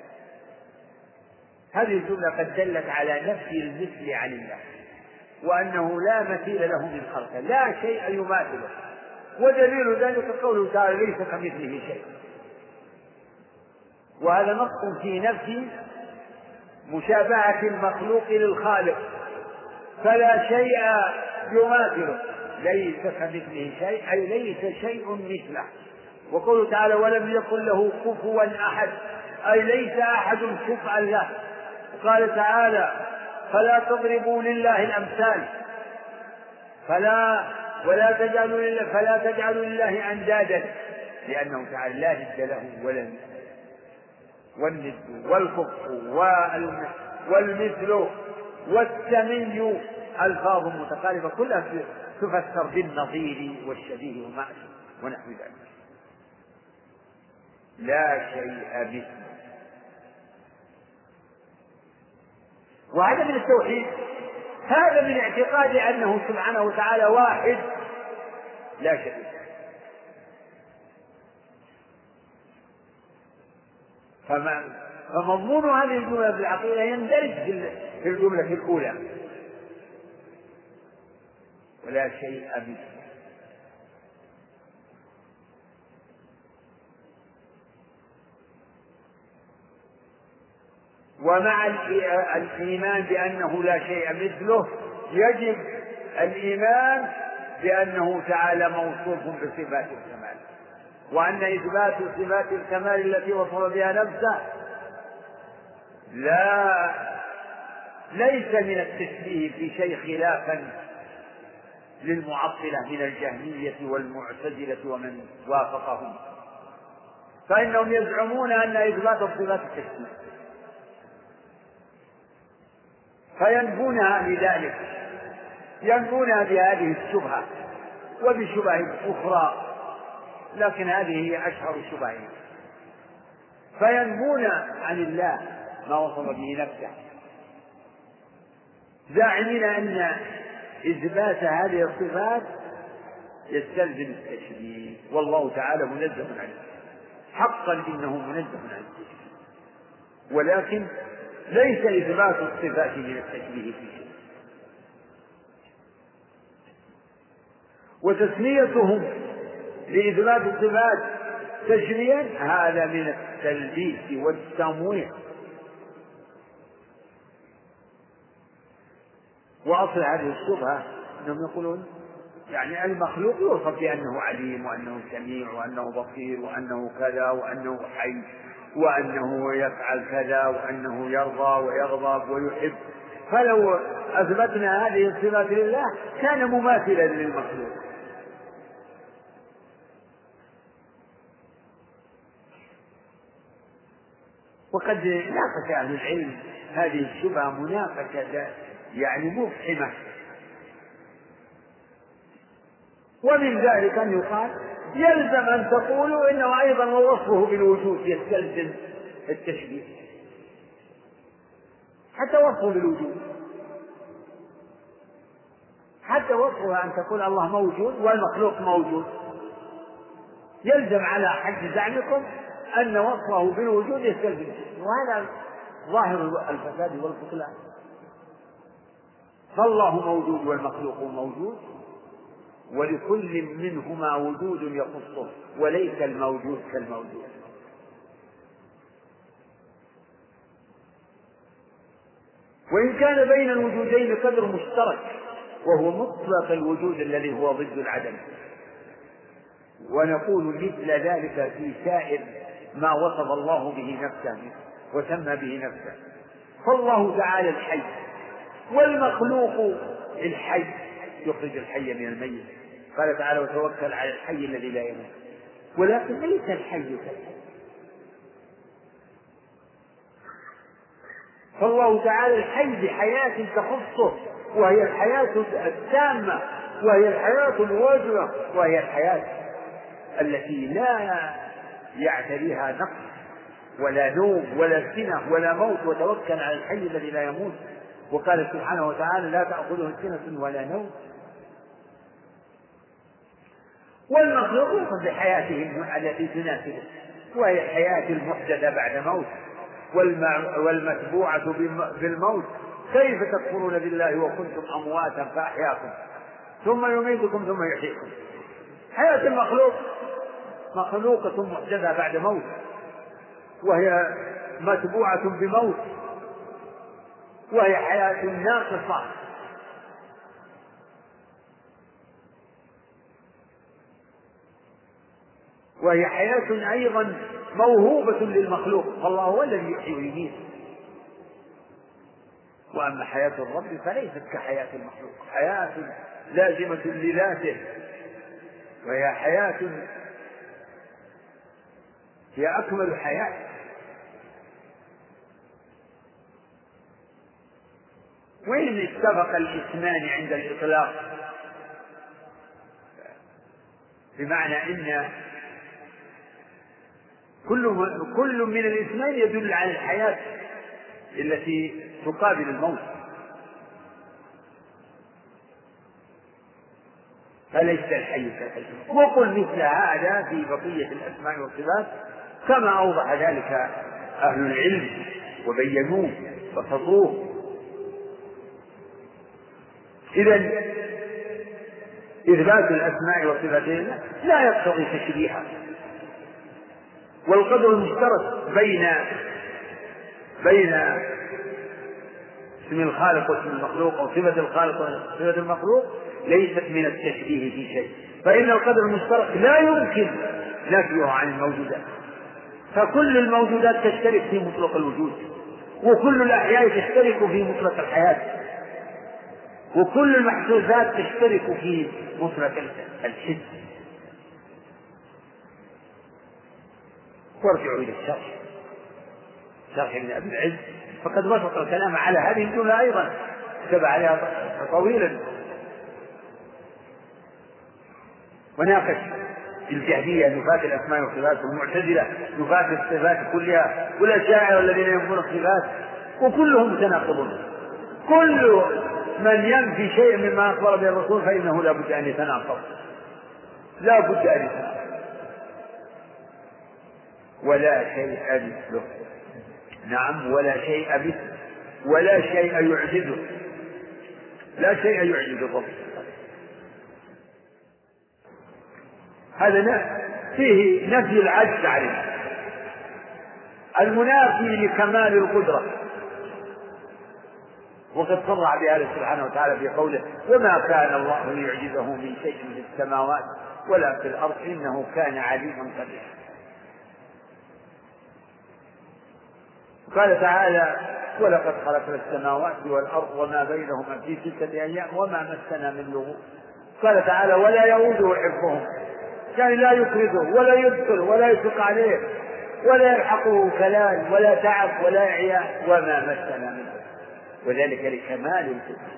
هذه الجملة قد دلت على نفي المثل عن الله وأنه لا مثيل له من خلقه. لا شيء يماثله. ودليل ذلك قوله تعالى ليس كمثله شيء. وهذا نص في نفي مشابهة المخلوق للخالق. فلا شيء يماثله ليس كمثله شيء أي ليس شيء مثله. وقوله تعالى ولم يكن له كفوا أحد. أي ليس أحد كفءا له. قال تعالى فلا تضربوا لله الأمثال. فلا ولا تجعلوا لله فلا تجعلوا لله أندادا. لأنه تعالى لا ند له ولا والند والكف والمثل والسمي ألفاظ متقاربة كلها تفسر بالنظير والشبيه وما ونحو ذلك. لا شيء مثله. من التوحيد. هذا من اعتقاد أنه سبحانه وتعالى واحد لا شريك فمضمون هذه الجملة في العقيدة يندرج في الجملة الأولى. ولا شيء مثله ومع الإيمان بأنه لا شيء مثله يجب الإيمان بأنه تعالى موصوف بصفات الكمال. وأن إثبات صفات الكمال التي وصف بها نفسه لا ليس من التشبيه في شيء خلافا للمعطلة من الجهمية والمعتزلة ومن وافقهم. فإنهم يزعمون أن إثبات الصفات التشبيه فينفونها بذلك. ينفونها بهذه الشبهة وبشبه أخرى لكن هذه هي أشهر الشبه فينفون عن الله ما وصف به نفسه. زاعمين أن إثبات هذه الصفات يستلزم التشبيه. والله تعالى منزه عنه حقا إنه منزه عن ولكن ليس إثبات الصفات من التشبيه في شيء. وتسميتهم لإثبات الصفات تشبيها هذا من التلبيس والتمويه. وأصل هذه الشبهة أنهم يقولون يعني المخلوق يوصف بأنه عليم وأنه سميع وأنه بصير وأنه كذا وأنه حي. وأنه يفعل كذا وأنه يرضى ويغضب ويحب. فلو أثبتنا هذه الصفات لله كان مماثلا للمخلوق. وقد ناقش أهل العلم هذه الشبهة مناقشة يعني مفحمة. ومن ذلك أن يقال يلزم أن تقولوا إنه أيضا وصفه بالوجود يستلزم التشبيه. حتى وصفه بالوجود. حتى وصفه أن تقول الله موجود والمخلوق موجود. يلزم على حد زعمكم أن وصفه بالوجود يستلزم. وهذا ظاهر الفساد والبطلان فالله موجود والمخلوق موجود. ولكل منهما وجود يخصه وليس الموجود كالموجود. وإن كان بين الوجودين قدر مشترك وهو مطلق الوجود الذي هو ضد العدم. ونقول مثل ذلك في سائر ما وصف الله به نفسه وسمى به نفسه. فالله تعالى الحي والمخلوق الحي. يخرج الحي من الميت. قال تعالى وتوكل على الحي الذي لا يموت. ولكن ليس الحي كالحي. فالله تعالى الحي بحياة تخصه وهي الحياة التامة وهي الحياة الواجبة وهي الحياة التي لا يعتريها نقص ولا نوم ولا سنة ولا موت. وتوكل على الحي الذي لا يموت. وقال سبحانه وتعالى لا تأخذه سنة ولا نوم. والمخلوق بحياته التي تناسبه وهي الحياة المحدثة بعد موت والمتبوعة بالموت كيف تكفرون بالله وكنتم أمواتا فأحياكم؟ ثم يميتكم ثم يحييكم. حياة المخلوق مخلوقة محدثة بعد موت وهي متبوعة بموت وهي حياة ناقصة. وهي حياة أيضا موهوبة للمخلوق. فالله هو الذي يحيي ويميت. وأما حياة الرب فليست كحياة المخلوق. حياة لازمة لذاته. وهي حياة هي أكمل حياة. وإن اتفق الاسمان عند الإطلاق؟ بمعنى أن كل كل من الاسمين يدل على الحياة التي تقابل الموت. فليس الحي كالحي؟ وقل مثل هذا في بقية الأسماء والصفات كما أوضح ذلك أهل العلم وبينوه وسطوه إذا إثبات الأسماء والصفات لا يقتضي تشريعها. والقدر المشترك بين بين اسم الخالق واسم المخلوق أو صفة الخالق وصفة المخلوق ليست من التشبيه في شيء. فإن القدر المشترك لا يمكن نفيه عن الموجودات. فكل الموجودات تشترك في مطلق الوجود وكل الأحياء تشترك في مطلق الحياة وكل المحسوسات تشترك في مطلق الحس وارجعوا إلى الشرح. شرح ابن أبي العز. فقد بسط الكلام على هذه الجملة أيضا. كتب عليها طويلا. وناقش الجهمية نفاة الأسماء والصفات والمعتزلة نفاة الصفات كلها. والأشاعرة الذين ينفون الصفات. وكلهم متناقضون كل من ينفي شيء مما أخبر به الرسول فإنه لا بد أن يتناقض. لا بد أن يتناقض. ولا شيء مثله. نعم ولا شيء مثله. ولا شيء يعجزه. لا شيء يعجز الرب هذا فيه نفي العجز عليه. المنافي لكمال القدرة. وقد صرح بهذا سبحانه وتعالى في قوله وما كان الله ليعجزه من شيء في السماوات ولا في الأرض إنه كان عليما قديرا. قال تعالى ولقد خلقنا السماوات والأرض وما بينهما في ستة أيام وما مسنا من لغوب. قال تعالى ولا يؤوده حفظهم يعني لا يكرده ولا يدخل ولا يشق عليه ولا يلحقه كلام ولا تعب ولا إعياء وما مسنا من لغوب. وذلك لكمال القدرة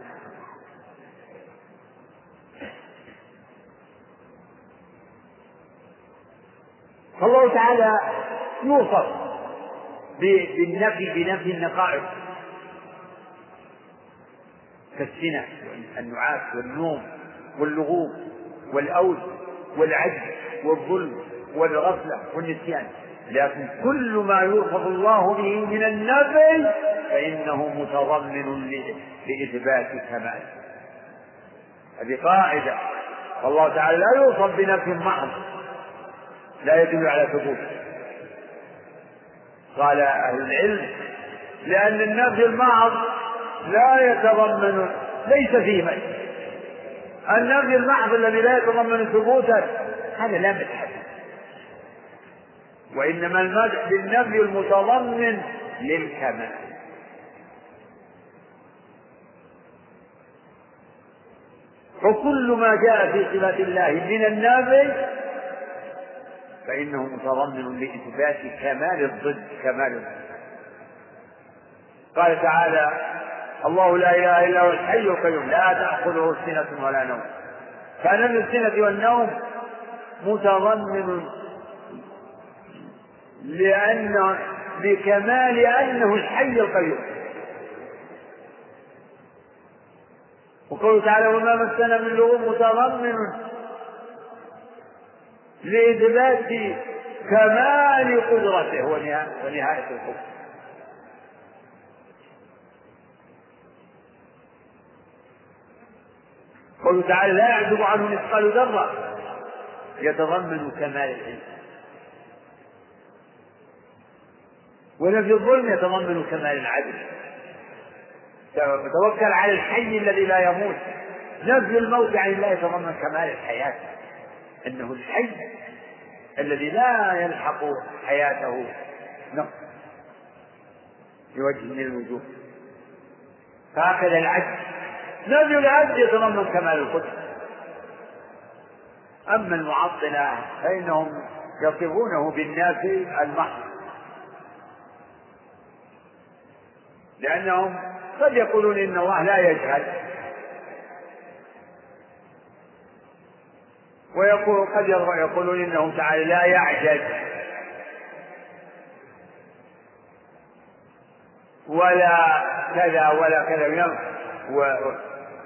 فالله تعالى يوصف بالنفي بنفي النقائص. كالسنة والنعاس والنوم واللغوب والأوز والعجز والظلم والغفلة والنسيان. لكن كل ما يرفض الله به من النفي فإنه متضمن لإثبات كمال هذه قاعدة. والله تعالى لا يوصف بنفي محض. لا يدل على ثبوته قال أهل العلم لأن النفي المعظ لا يتضمن ليس فيه مدح. النفي المحض الذي لا يتضمن ثبوتا هذا لا مدح وإنما المدح بالنفي المتضمن للكمال. وكل ما جاء في صفات الله من النافي فإنه متضمن لإثبات كمال الضد كمال الضد. قال تعالى الله لا إله إلا هو الحي القيوم لا تأخذه سنة ولا نوم. فنفي السنة والنوم متضمن لأن بكمال أنه الحي القيوم. وقوله تعالى وما مسنا من لغوب متضمن لإثبات كمال قدرته. ونهاية القدرة قوله تعالى لا يعزب عنه مثقال ذرة. يتضمن كمال العلم. ونفي الظلم يتضمن كمال العدل. توكل على الحي الذي لا يموت. نفي الموت عن الله يتضمن كمال الحياة. أنه الحي الذي لا يلحق حياته. نقص بوجه من الوجوه. فهكذا العدل نفي العدل يتضمن كمال القدرة أما المعطلة فإنهم يصفونه بالنافي المحض. لأنهم قد يقولون إن الله لا يجهل. ويقول قد يقولون إنه تعالى لا يعجز. ولا كذا ولا كذا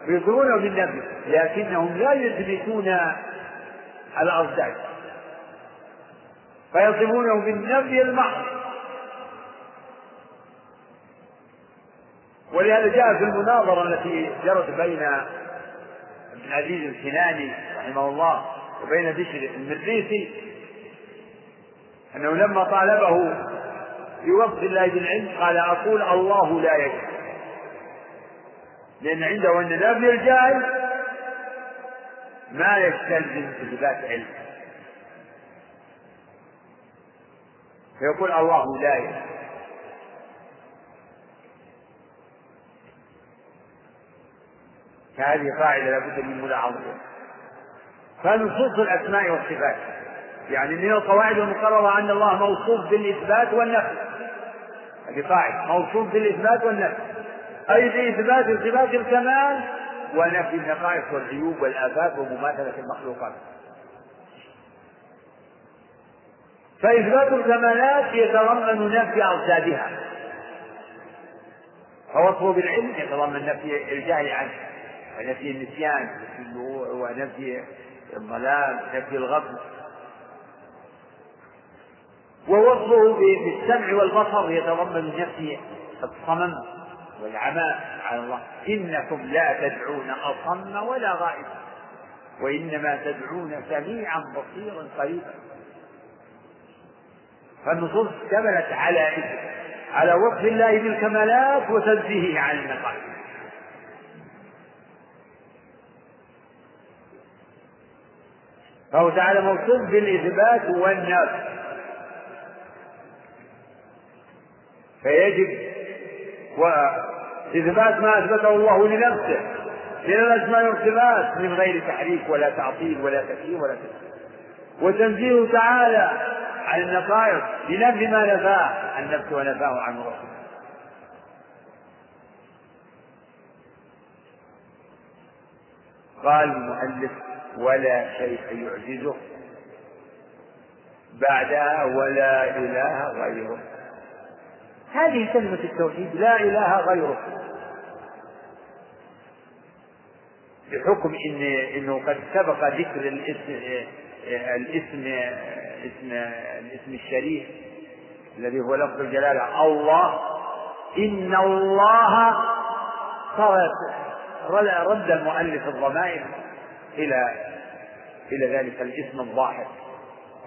ويظهرونه بالنفي لكنهم لا يثبتون الأضداد فيصفونه بالنفي المحض ولهذا جاء في المناظرة التي جرت بين ابن العزيز الكناني رحمه الله وبين بشر المريسي أنه لما طالبه بوصف الله بالعلم قال أقول الله لا يجهل لأن عنده أن نفي الجاهل ما يستلزم إثبات علم. فيقول الله لا يجهل فهذه قاعدة لابد من ملاحظتها فنصوص الأسماء والصفات؟ يعني من القواعد المقررة أن الله موصوف بالإثبات والنفي. هذه قاعدة. موصوف بالإثبات والنفي. أي بإثبات صفات الكمال ونفي النقائص والعيوب والآفات ومماثلة المخلوقات. فإثبات الكمالات يتضمن نفي أضدادها فوصفه بالعلم يتضمن نفي الجهل عنه ونفي النسيان ونفي الضلال نفي الغفل ووصفه بالسمع والبصر يتضمن نفي الصمم والعماء على الله. إنكم لا تدعون أصم ولا غائب وإنما تدعون سميعا بصيرا قريبا. فالنصوص اشتملت على على وصف الله بالكمالات وتنزيهه عن النقائص فهو تعالى موصوف بالإثبات والنفي فيجب وإثبات ما أثبته الله لنفسه من الأسماء والصفات من غير تحريف ولا تعطيل ولا تكييف ولا تكييف. وتنزيهه تعالى عن النقائص بنفي ما نفاه عن نفسه ونفاه عن رسوله قال المؤلف ولا شيء يعجزه بعدها ولا إله غيره. هذه كلمة التوحيد لا إله غيره. بحكم إن إنه قد سبق ذكر الاسم الاسم اسم الاسم الشريف الذي هو لفظ الجلالة الله. إن الله رد المؤلف الضمائر. إلى إلى ذلك الاسم الظاهر.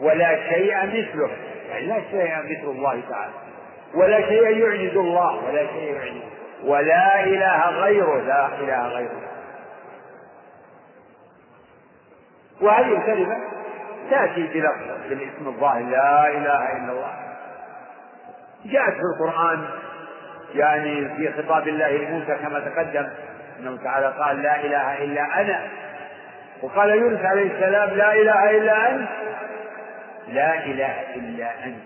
ولا شيء مثله. يعني لا شيء مثل الله تعالى. ولا شيء يعجز الله. ولا شيء يعجز. ولا إله غيره. لا إله غيره. وهذه الكلمة تأتي بلفظ بالاسم الظاهر. لا إله إلا الله. جاءت في القرآن يعني في خطاب الله لموسى كما تقدم. إنه تعالى قال لا إله إلا أنا. وقال يونس عليه السلام لا إله إلا أنت. لا إله إلا أنت.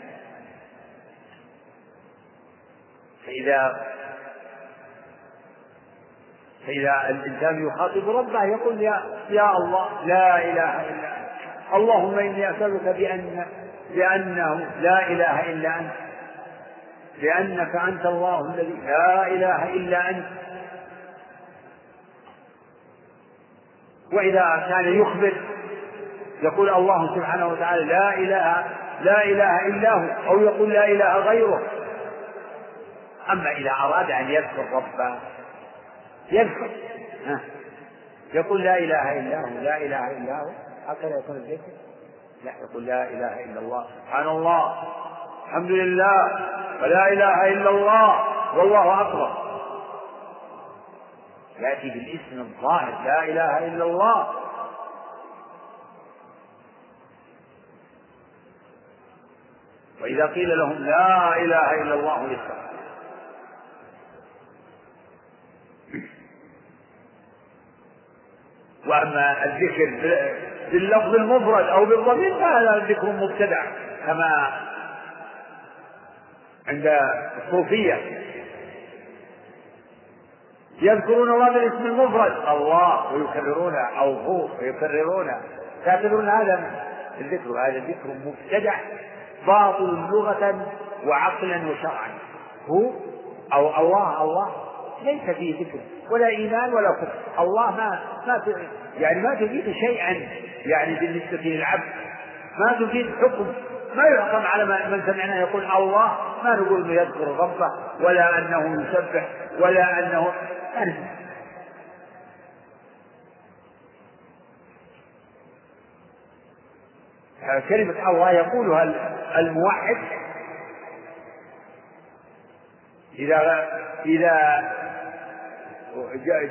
فإذا فإذا الإنسان يخاطب ربه يقول يا يا الله لا إله إلا أنت. اللهم إني أسألك بأن بأنه لا إله إلا أنت. لأنك أنت الله الذي لا إله إلا أنت. وإذا كان يخبر يقول الله سبحانه وتعالى لا إله لا إله إلا هو أو يقول لا إله غيره. أما إذا أراد أن يذكر ربه يذكر. يقول لا إله إلا هو لا إله إلا هو. هكذا يكون الذكر. لا يقول لا إله إلا الله. سبحان الله. الحمد لله. ولا إله إلا الله. والله أكبر. يأتي بالاسم الظاهر لا إله إلا الله. وإذا قيل لهم لا إله إلا الله يسمع وأما الذكر باللفظ المفرد أو بالضمير فهذا ذكر مبتدع كما عند الصوفية. يذكرون الله بالاسم المفرد. الله ويكررونه أو هو ويكررونه تعتبرون هذا الذكر. هذا ذكر مبتدع باطل لغة وعقلا وشرعا. هو أو الله الله. ليس فيه ذكر. ولا إيمان ولا كفر. الله ما ما يعني ما تفيد شيئا. يعني بالنسبة للعبد. ما تفيد حكم. ما يحكم على من سمعنا يقول الله. ما نقول إنه يذكر ربه ولا أنه يسبح ولا أنه كلمة الله يقولها الموحد. إذا إذا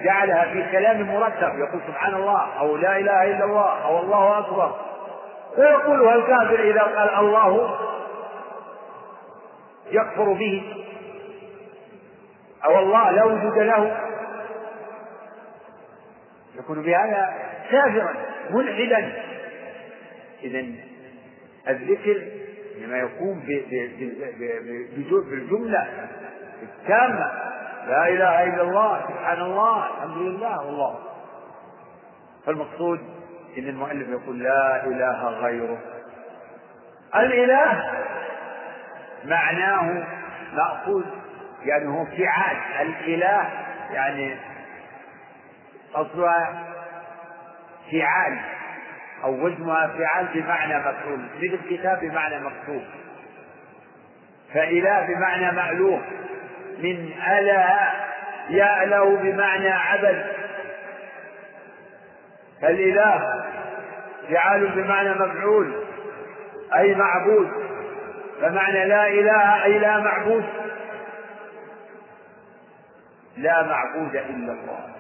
جعلها في كلام مرتب يقول سبحان الله أو لا إله إلا الله أو الله أكبر. ويقولها الكافر إذا قال الله يكفر به أو الله لا وجود له. يكون بهذا كافرا ملحدا. إذا الذكر لما يكون بالجملة التامة. لا إله إلا الله سبحان الله الحمد لله والله. فالمقصود إن المؤلف يقول لا إله غيره. الإله معناه مأخوذ يعني هو فعال. الإله يعني أصلها فعال أو وزنها فعال بمعنى مفعول مثل الكتاب بمعنى مكتوب. فإله بمعنى مألوف من أله يأله بمعنى عبد. فالإله فعال بمعنى مفعول أي معبود. فمعنى لا إله أي لا معبود. لا معبود إلا الله.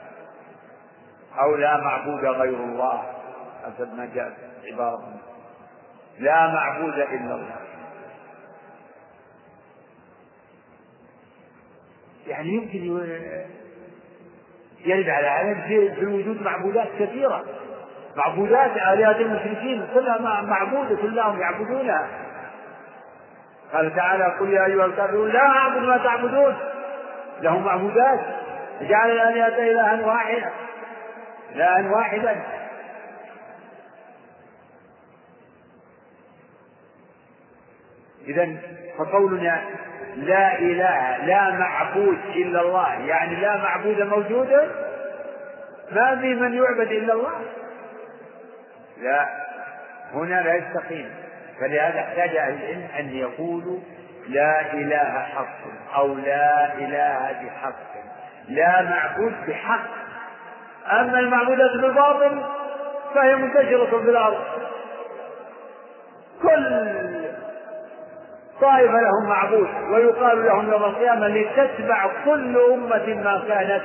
أو لا معبود غير الله. حسب ما جاء عبارة. لا معبود إلا الله. يعني يمكن يرد على عالم في الوجود معبودات كثيرة. معبودات آلهة المشركين كلها معبودة كلهم يعبدونها. قال تعالى قل يا أيها الكافرون لا أعبد ما تعبدون. له معبودات. جعل الآلهة إلها واحدا إلها واحدا. إذا فقولنا لا إله لا معبود إلا الله يعني لا معبود موجود ما في من يعبد إلا الله. لا هنا لا يستقيم. فلهذا احتاج أهل العلم أن يقولوا لا إله حق أو لا إله بحق. لا معبود بحق. أما المعبودات بالباطل فهي منتشرة في الأرض. كل طائفة لهم معبود ويقال لهم يوم القيامة لتتبع كل أمة ما كانت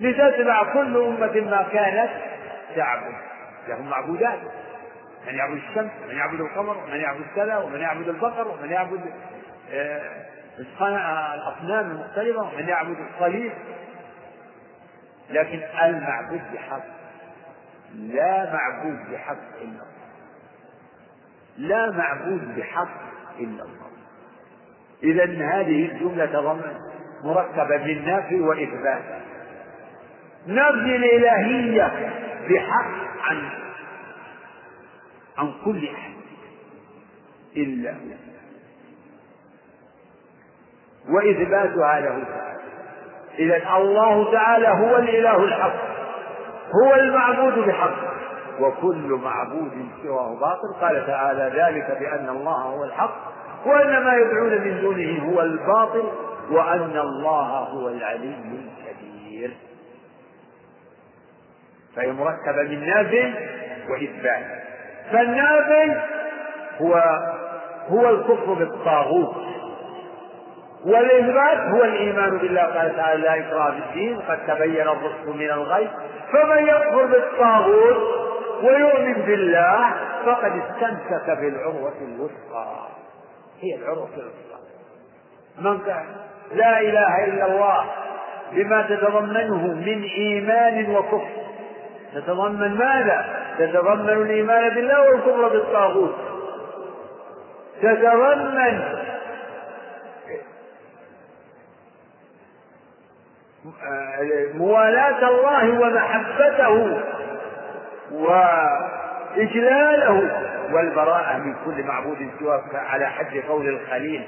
لتتبع كل أمة ما كانت تعبد. لهم معبودات. من يعبد الشمس ومن يعبد القمر ومن يعبد كذا ومن يعبد البقر ومن يعبد آه، الأصنام المختلفة ومن يعبد الصليب. لكن المعبود بحق. لا معبود بحق إلا الله. لا معبود بحق إلا الله. إذا هذه الجملة تضمن مركبة من نفي وإثبات. نفي الإلهية بحق عن عن كل أحد إلا هو. وإثباتها له تعالى. إذا الله تعالى هو الإله الحق هو المعبود بحق. وكل معبود سواه باطل. قال تعالى ذلك بأن الله هو الحق وأن ما يدعون من دونه هو الباطل وأن الله هو العلي الكبير. فهي مركبة من نافع وإثبات فالنافع هو هو الكفر بالطاغوت. والإثبات هو الإيمان بالله قال تعالى لا إكراه في الدين قد تبين الرشد من الغي. فمن يكفر بالطاغوت ويؤمن بالله فقد استمسك بالعروة الوثقى. هي العروة الوثقى. من قال لا إله إلا الله بما تتضمنه من إيمان وكفر. تتضمن ماذا؟ تتضمن الإيمان بالله والكفر بالطاغوت. تتضمن موالاة الله ومحبته وإجلاله والبراءة من كل معبود سواه على حد قول الخليل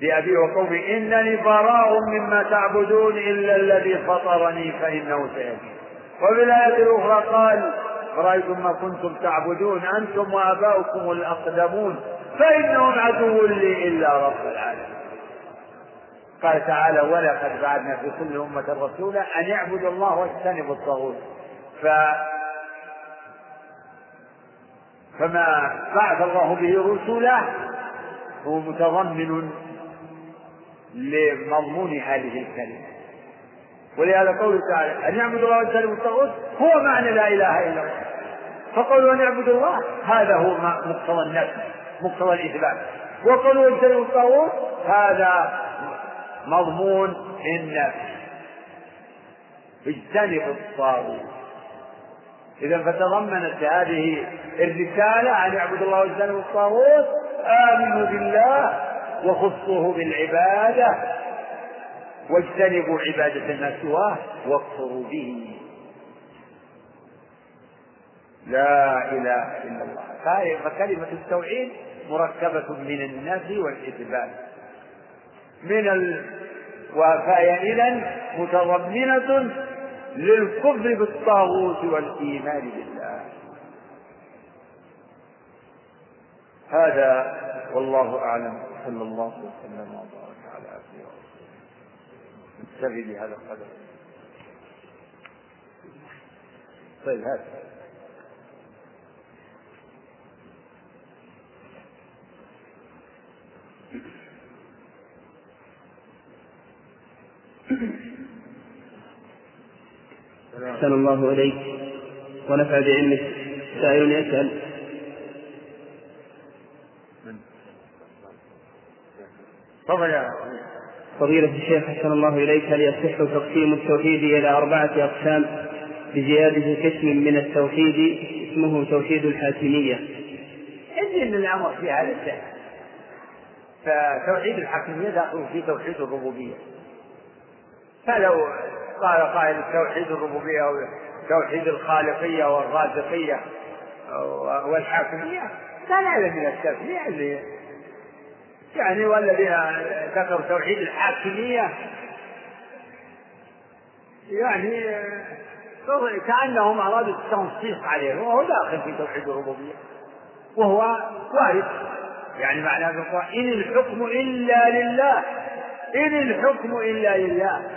لأبي وقومي إنني براء مما تعبدون إلا الذي فطرني فإنه سيهدين. وفي الآية الأخرى قال فرأيتم ما كنتم تعبدون أنتم وآباؤكم الأقدمون فإنهم عدو لي إلا رب العالمين. قال تعالى ولقد بعثنا في كل أمة رسولا أن يعبدوا الله واجتنبوا الطاغوت. ف فما بعث الله به رسله هو متضمن لمضمون هذه الكلمة. ولهذا قوله تعالى أن يعبدوا الله واجتنبوا الطاغوت هو معنى لا إله إلا الله. فقولوا أن يعبدوا الله هذا هو مقتضى النفس مقتضى الإثبات. وقولوا واجتنبوا الطاغوت هذا مضمون النفس اجتنبوا الطاغوت. إذا فتضمنت هذه الرسالة أن يعبدوا الله واجتنبوا الطاغوت آمنوا بالله وخصوه بالعبادة واجتنبوا عبادة ما سواه واكفروا به. لا إله إلا الله. فكلمة التوحيد مركبة من النفي والإثبات. من ال... وفهي إذا متضمنة للكفر بالطاغوت والإيمان بالله. هذا والله أعلم. صلى الله وسلم وبارك على عبده ورسوله. نكتفي بهذا القدر. طيب هذا. أحسن الله إليك. ونفع بعلمك. سائل يسأل. تفضل يا فضيلة الشيخ أحسن الله إليك. هل يصح تقسيم التوحيد إلى أربعة أقسام بزيادة قسم من التوحيد اسمه توحيد الحاكمية؟ ادري ان الأمر في هذا الشيء فتوحيد الحاكمية داخل في توحيد الربوبية. فلو قال قائل توحيد الربوبية أو توحيد الخالقية والرازقية والحاكمية كان هذا من التسمية اللي يعني والذين ذكروا توحيد الحاكمية يعني كأنهم أرادوا التنصيص عليه وهو داخل في توحيد الربوبية وهو وارد. يعني معناه إن الحكم إلا لله إن الحكم إلا لله.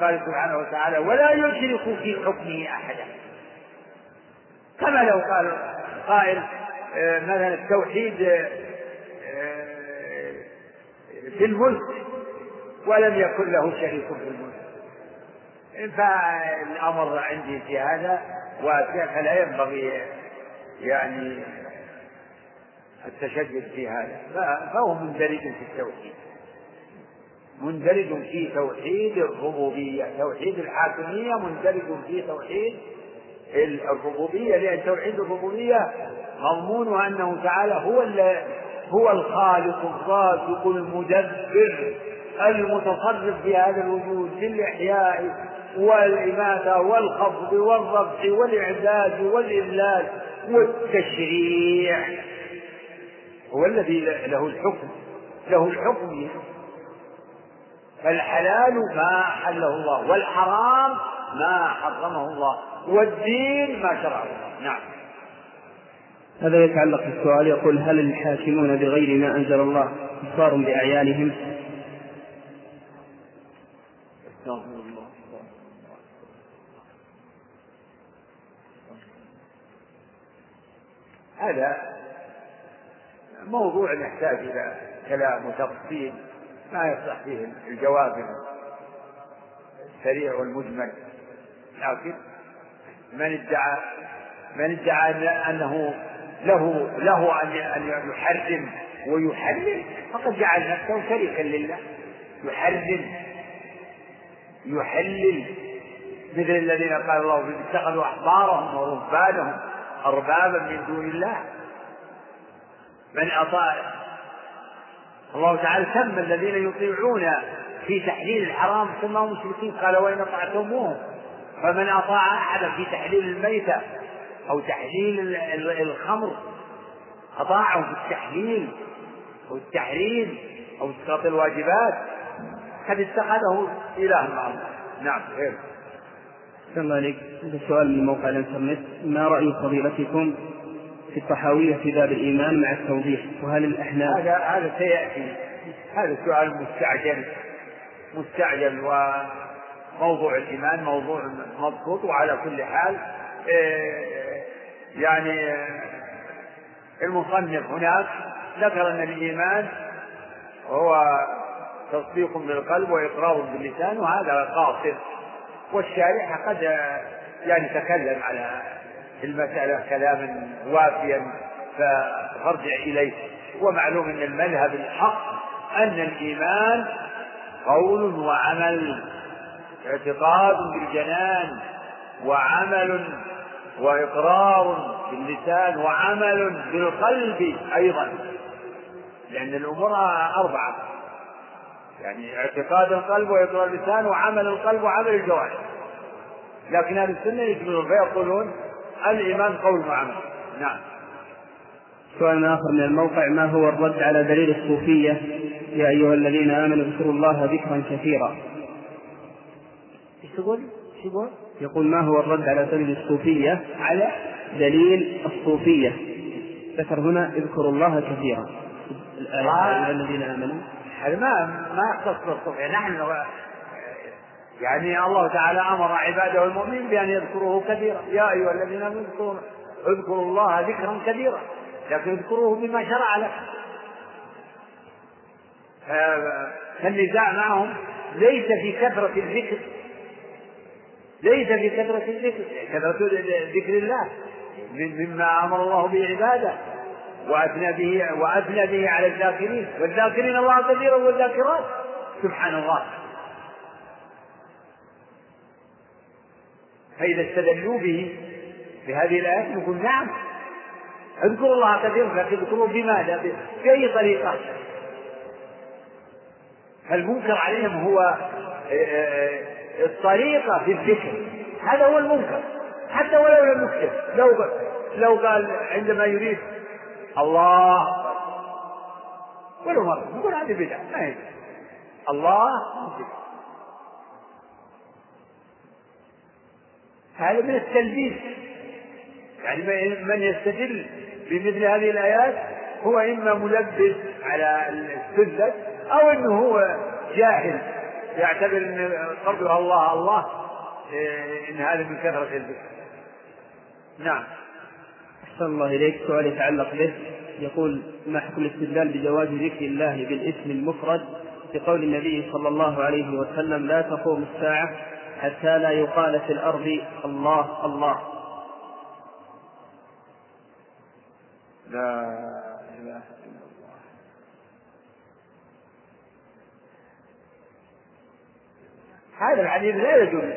قال سبحانه وتعالى ولا يشرك في حكمه أحدا. كما لو قال قائل آه، مثلا التوحيد آه، في الملك ولم يكن له شريك في الملك. فالأمر عندي في هذا واسع فلا ينبغي يعني التشدد في هذا. فهو مندرج في التوحيد. مندرج في توحيد الربوبية. توحيد الحاكمية مندرج في توحيد الربوبية لأن توحيد الربوبية مضمون أنه تعالى هو هو الخالق الرازق المدبر المتصرف في هذا الوجود في الإحياء والإماتة والخفض والرفع والإعداد والإذلال والتشريع. هو الذي له الحكم له الحكم. فالحلال ما حله الله والحرام ما حرمه الله والدين ما شرعه الله. نعم. هذا يتعلق بالسؤال يقول هل الحاكمون بغير ما أنزل الله كفار بأعيانهم؟ هذا موضوع يحتاج إلى كلام وتفصيل. ما يصلح فيه الجواب السريع والمجمل. لكن من ادعى من ادعى أنه له له ان يحرم ويحلل فقد جعل نفسه شريكا لله. يحرم. يحلل. مثل الذين قال الله اتخذوا أحبارهم ورهبانهم اربابا من دون الله. من اطاع الله تعالى سمى الذين يطيعون في تحليل الحرام سماهم مشركين. قال وإن أطعتموهم فمن أطاع أحدا في تحليل الميتة أو تحليل الخمر أطاعه في التحليل أو التحريم أو إسقاط الواجبات قد اتخذه إله مع الله نعم خير الله عليك هذا سؤال من موقع الانترنت. ما رأي فضيلتكم؟ في الطحاوية في باب الإيمان مع التوضيح وهل الأحناف هذا هذا سيأتي. هذا سؤال مستعجل. مستعجل وموضوع الإيمان موضوع مضبوط وعلى كل حال آه، يعني المصنف هناك ذكر أن الإيمان هو تصديق بالقلب وإقرار باللسان وهذا قاصر والشارع قد يعني تكلم على المسألة كلاما وافيا فارجع إليه. ومعلوم أن المذهب الحق أن الإيمان قول وعمل اعتقاد بالجنان وعمل وإقرار باللسان وعمل بالقلب أيضا. لأن الأمور أربعة. يعني اعتقاد القلب وإقرار اللسان وعمل القلب وعمل الجوارح. لكن أهل السنة يجمعون فيقولون الإيمان قول وعمل. نعم. سؤال آخر من الموقع ما هو الرد على دليل الصوفية؟ يا أيها الذين آمنوا اذكروا الله ذكرا كثيرا. إيش تقول؟ يقول؟ يقول ما هو الرد على دليل الصوفية؟ على؟ دليل الصوفية. ذكر هنا اذكروا الله كثيرا. الآية يا أيها الذين آمنوا. هذا ما ما يختص بالصوفية. نحن يعني الله تعالى أمر عباده المؤمنين بأن يذكروه كثيرا. يا أيها الذين آمنوا اذكروا اذكروا الله ذكرا كثيرا. لكن اذكروه بما شرع لك فالنزاع معهم ليس في كثرة الذكر. ليس في كثرة الذكر. كثرة ذكر الله. مما أمر الله به عباده. وأثنى به وأثنى به على الذاكرين. والذاكرين الله كثيرا والذاكرات. سبحان الله. فإذا استدلوا به بهذه الآيات نقول نعم. اذكروا الله كثيرا لكن اذكروا بماذا؟ بأي طريقة؟ فالمنكر عليهم هو آه، آه، الطريقة في الذكر. هذا هو المنكر. حتى ولو لم يكتب. لو لو قال عندما يريد الله ولو مرة. نقول هذه بدعة. ما هي الله هذا من التلبيس. يعني من يستدل بمثل هذه الآيات هو إما ملبس على السنة أو أنه هو جاهل يعتبر أن قولها الله الله إيه، إن هذا من كثرة الذكر نعم. أحسن الله إليك. سؤال يتعلق به. يقول ما حكم الاستدلال بجواز ذكر الله بالاسم المفرد؟ بقول النبي صلى الله عليه وسلم لا تقوم الساعة حتى لا يقال في الأرض الله الله. لا إله إلا الله. هذا الحديث لا يدل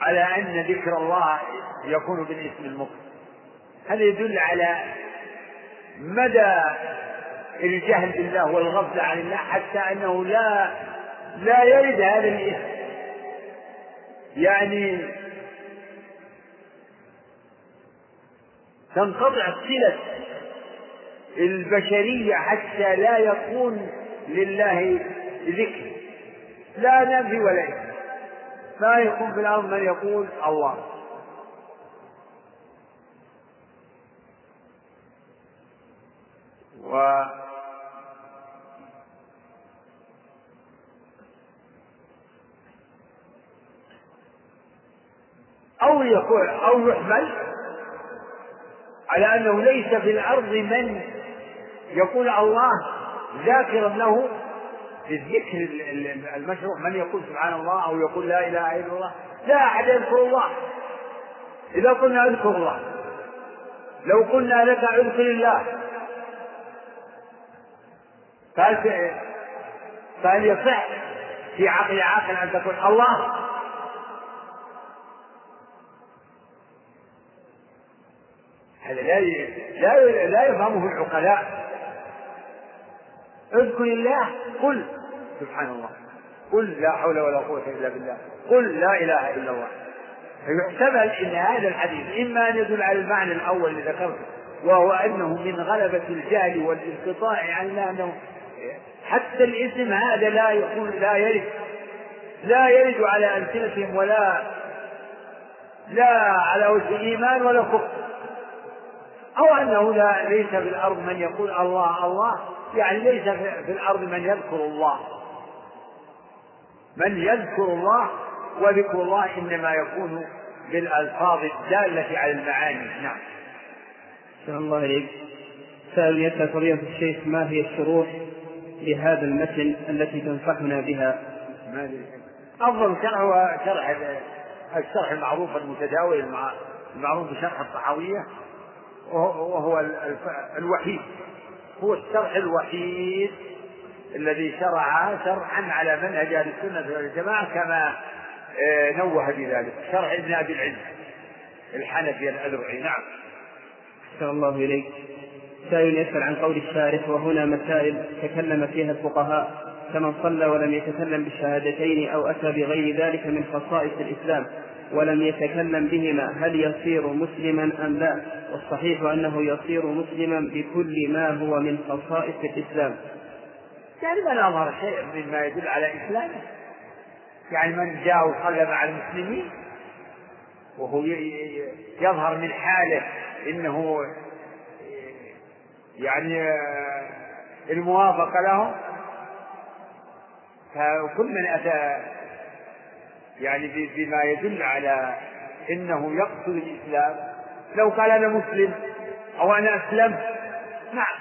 على أن ذكر الله يكون بالاسم المفرد. هذا يدل على مدى الجهل بالله والغفلة عن الله حتى أنه لا لا يرد هذا الاسم. يعني تنقطع صلة البشرية حتى لا يكون لله ذكر. لا نفي ولا إثبات ما يكون في الأرض من يقول الله. و أو يكون أو يحمل على أنه ليس في الأرض من يقول الله ذاكرا له بالذكر المشروع. من يقول سبحان الله أو يقول لا إله إلا الله؟ لا أحد يذكر الله. إذا قلنا اذكر الله لو قلنا لك اذكر الله فهل فهل يصح في عقل عاقل أن تقول الله. هذا لا لا لا يفهمه العقلاء. اذكر الله قل سبحان الله قل لا حول ولا قوة إلا بالله. قل لا إله إلا الله. فيحتمل أن هذا الحديث إما أن يدل على المعنى الأول الذي ذكرته وهو أنه من غلبة الجهل والانقطاع عن أنه حتى الاسم هذا لا يكون لا يرد. لا يرد على ألسنتهم ولا لا على وجه إيمان ولا كفر أو أنه لا ليس في الأرض من يقول الله الله يعني ليس في الأرض من يذكر الله. من يذكر الله وذكر الله إنما يكون بالألفاظ الدالة على المعاني. نعم. أحسن الله إليك سأل يسأل فضيلة الشيخ ما هي الشروح لهذا المتن التي تنصحنا بها؟ ما أفضل شرح هو شرح الشرح المعروف المتداول المعروف بشرح الطحاوية. وهو الوحيد هو الشرح الوحيد الذي شرع شرحا على منهج أهل السنة والجماعة كما آه، نوه بذلك شرح ابن أبي العز الحنفي الأذرعي نعم. أحسن الله إليك. سائل يسأل عن قول الشارح وهنا مسائل تكلم فيها الفقهاء كمن صلى ولم يتكلم بالشهادتين أو أتى بغير ذلك من خصائص الإسلام ولم يتكلم بهما هل يصير مسلما أم لا والصحيح أنه يصير مسلما بكل ما هو من خصائص الإسلام. يعني من أظهر شيء مما يدل على إسلامه؟ يعني من جاء وصلى مع المسلمين وهو يظهر من حاله إنه يعني الموافقة لهم فكل من أتى يعني بما يدل على إنه يقصد الإسلام. لو قال أنا مسلم أو أنا اسلمت نعم.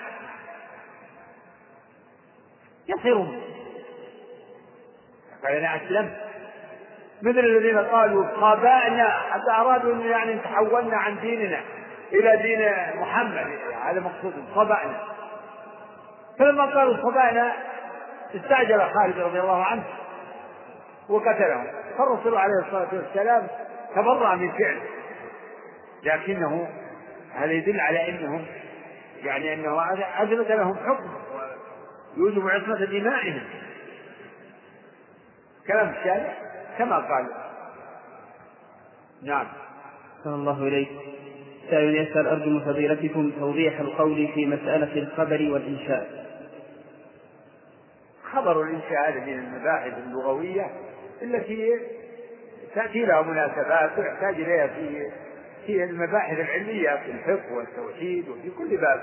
يصير. قال أنا اسلمت مثل الذين قالوا خبأنا حتى أرادوا أن يعني تحولنا عن ديننا إلى دين محمد. هذا مقصود خبأنا فلما قالوا خبأنا استعجل خالد رضي الله عنه. وقتلهم فالرسول عليه الصلاة والسلام تبرأ من فعله. لكنه هذا يدل على انهم يعني إنه اثبت لهم حكم يوجب عصمة دمائهم؟ كلام الشارع كما قال. نعم. صلى الله إليك. سائل يسأل أرجو من فضيلتكم توضيح القول في مسألة الخبر والإنشاء. خبر الإنشاء هذا من المباحث اللغوية التي تأتي لها مناسبات ويحتاج إليها في في المباحث العلمية في الفقه والتوحيد وفي كل باب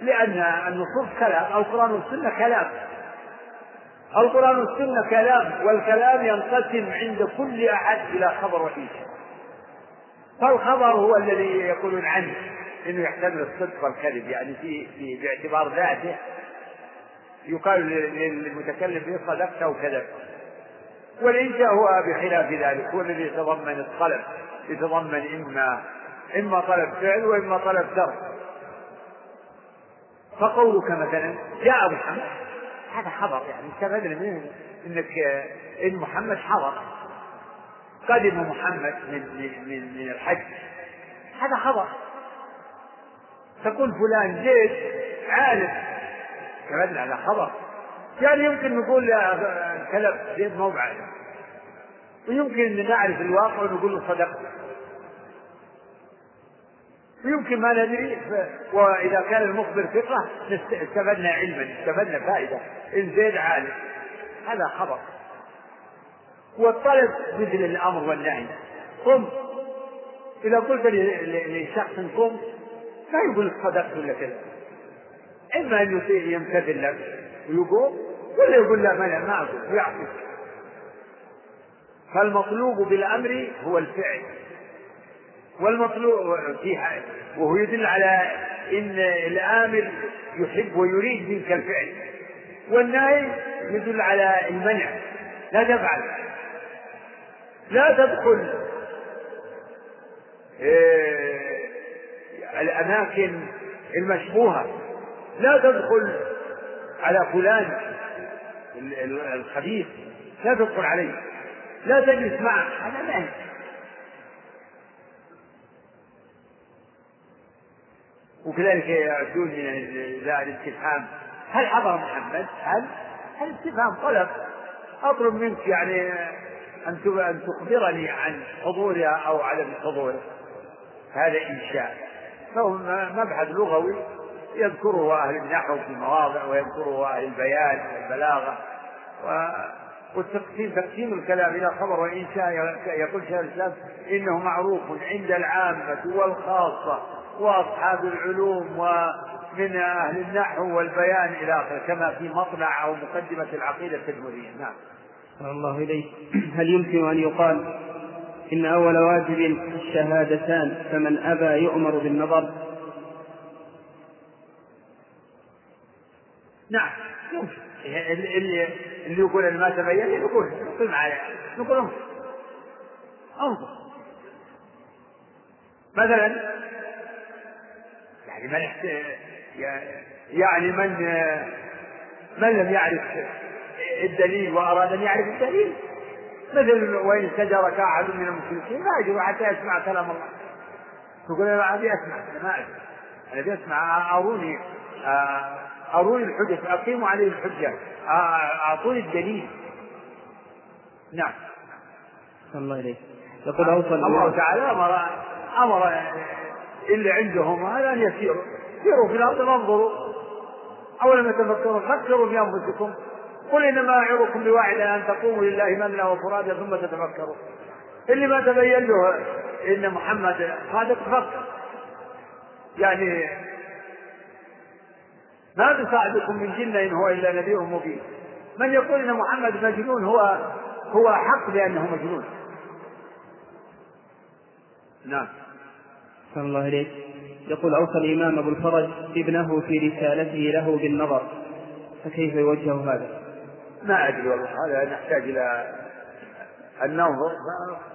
لأن النصوص كلام القرآن والسنة كلام. القرآن والسنة كلام والكلام ينقسم عند كل أحد إلى خبر وإنشاء فالخبر هو الذي يقولون عنه إنه يحتمل الصدق والكذب يعني في في باعتبار ذاته يقال للمتكلم به صدقت أو كذبت. والإنشاء هو بخلاف ذلك هو الذي يتضمن الطلب يتضمن إما إما طلب فعل وإما طلب ترك فقولك مثلا جاء محمد هذا خبر يعني استفدنا منه إنك إن محمد حضر. قدم محمد من من من الحج. هذا خبر تقول فلان زيد عالم. استفدنا هذا خبر يعني يمكن نقول كلام زيد مو بعالم ويمكن إن نعرف الواقع ونقول له صدقت ويمكن ما ندري وإذا كان المخبر ثقه استفدنا علما استفدنا فائدة. إن زيد عالم هذا خبر. والطلب مثل الأمر والنهي. قم. إذا قلت لشخص قم ما يقول صدقت ولا كذا. إما أن يمتثل لك ويقوم. ولا يقول لا ما ما أقول ويعطيك فالمطلوب بالأمر هو الفعل. والمطلوب فيها وهو يدل على إن الآمر يحب ويريد منك الفعل. والنهي يدل على المنع. لا تفعل. لا تدخل إيه، الأماكن المشبوهة. لا تدخل على فلان. الخبيث لا تدخل عليه. لا تجلس معه. هذا نهي وكذلك يأتون من الاستفهام هل حضر محمد؟ هل؟ هل استفهام طلب. أطلب منك يعني أن أن تخبرني عن حضورها أو عدم حضوره هذا إنشاء. فهو مبحث لغوي. يذكره أهل النحو في مواضع ويذكره أهل البيان والبلاغة. و والتقسيم تقسيم الكلام إلى خبر وإنشاء يقول شيخ الإسلام إنه معروف عند العامة والخاصة وأصحاب العلوم ومن أهل النحو والبيان إلى آخره كما في مطلع أو مقدمة العقيدة التدمرية نعم. الله إليك. هل يمكن أن يقال إن أول واجب الشهادتان فمن أبى يؤمر بالنظر؟ نعم يمكن اللي اللي يقول ما تبين يقول يقول معي نقول أنظر. أنظر. مثلا يعني من يعني من من لم يعرف الدليل وأراد أن يعرف الدليل؟ مثل وإن سجرك أحد من المشركين ما يجب حتى يسمع كلام الله. تقول أنا أبي أسمع أنا ما أدري. أنا أبي أسمع أروني. أروني الحجة أقيموا عليه الحجة. أعطوني الدليل. نعم. الله إليك يقول أوصل الله تعالى أمر أمر اللي عندهم هذا أن يسيروا. سيروا في الأرض وانظروا أولم يتفكروا فكروا في أنفسكم. قل إنما أعظكم بواحدة أن تقوموا لله مثلا وفرادا ثم تتفكروا. اللي ما تبين له إن محمد هذا تفكر يعني ما بصاحبكم من جنة إن هو إلا نذير مبين. من يقول إن محمد مجنون هو هو حق بأنه مجنون. نعم. صلى الله عليه يقول أوصى الإمام أبو الفرج ابنه في رسالته له بالنظر. فكيف يوجه هذا؟ ما أدري والله هذا نحتاج إلى أن ننظر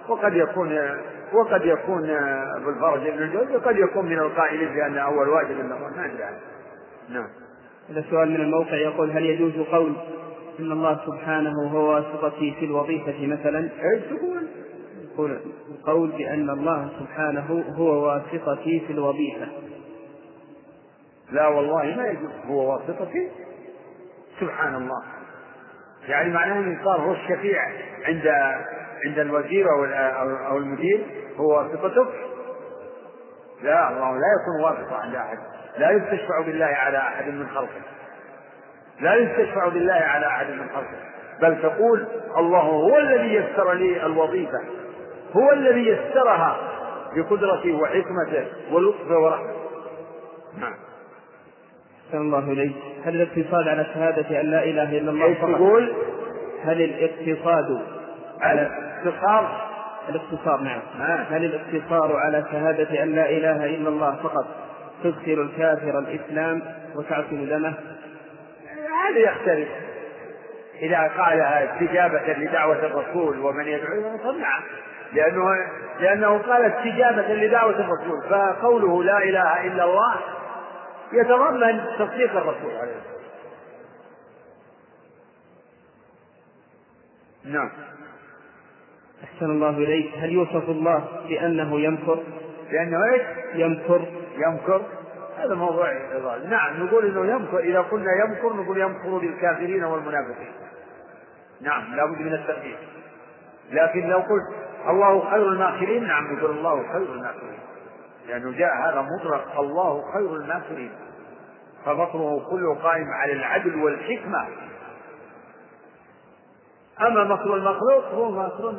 وقد يكون وقد يكون أبو الفرج ابن الجوزي وقد يكون من القائلين بأن أول واجب النظر. ما أدري. نعم. هذا سؤال من الموقع يقول هل يجوز قول إن الله سبحانه هو واسطتي في الوظيفة مثلا؟ إيش تقول؟ يقول القول بأن الله سبحانه هو واسطتي في الوظيفة لا والله ما يجوز هو واسطتي سبحان الله يعني معناه إن صار هو الشفيع عند عند الوزير أو أو المدير هو واسطتك لا الله لا يكون واسطة عند أحد لا يستشفع بالله على أحد من خلقه. لا يستشفع بالله على أحد من خلقه. بل تقول الله هو الذي يسر لي الوظيفة. هو الذي يسرها بقدرته وحكمته ولطفه ورحمته. نعم. أحسن الله إليك. هل الاقتصاد على شهادة أن لا إله إلا الله فقط؟ تقول هل الاقتصاد على الاقتصار؟ الاقتصار نعم. آه. هل الاقتصار على شهادة أن لا إله إلا الله فقط؟ تدخل الكافر الإسلام وتعصم دمه؟ هذا يختلف. إذا قالها استجابة لدعوة الرسول ومن يدعو فنعم لأنه لأنه قال استجابة لدعوة الرسول فقوله لا إله إلا الله يتضمن تصديق الرسول عليه الصلاة نعم. أحسن الله إليك. هل يوصف الله بأنه يمكر؟ بأنه إيش؟ يمكر. يمكر؟ هذا موضوع إضافي. نعم نقول إنه يمكر. إذا قلنا يمكر نقول يمكر للكافرين والمنافقين. نعم لابد من التقدير لكن لو قلت الله خير الماكرين نعم نقول الله خير الماكرين. لأنه جاء هذا مطلق الله خير الماكرين. فمكره كله قائم على العدل والحكمة. أما مكر المخلوق هو مكر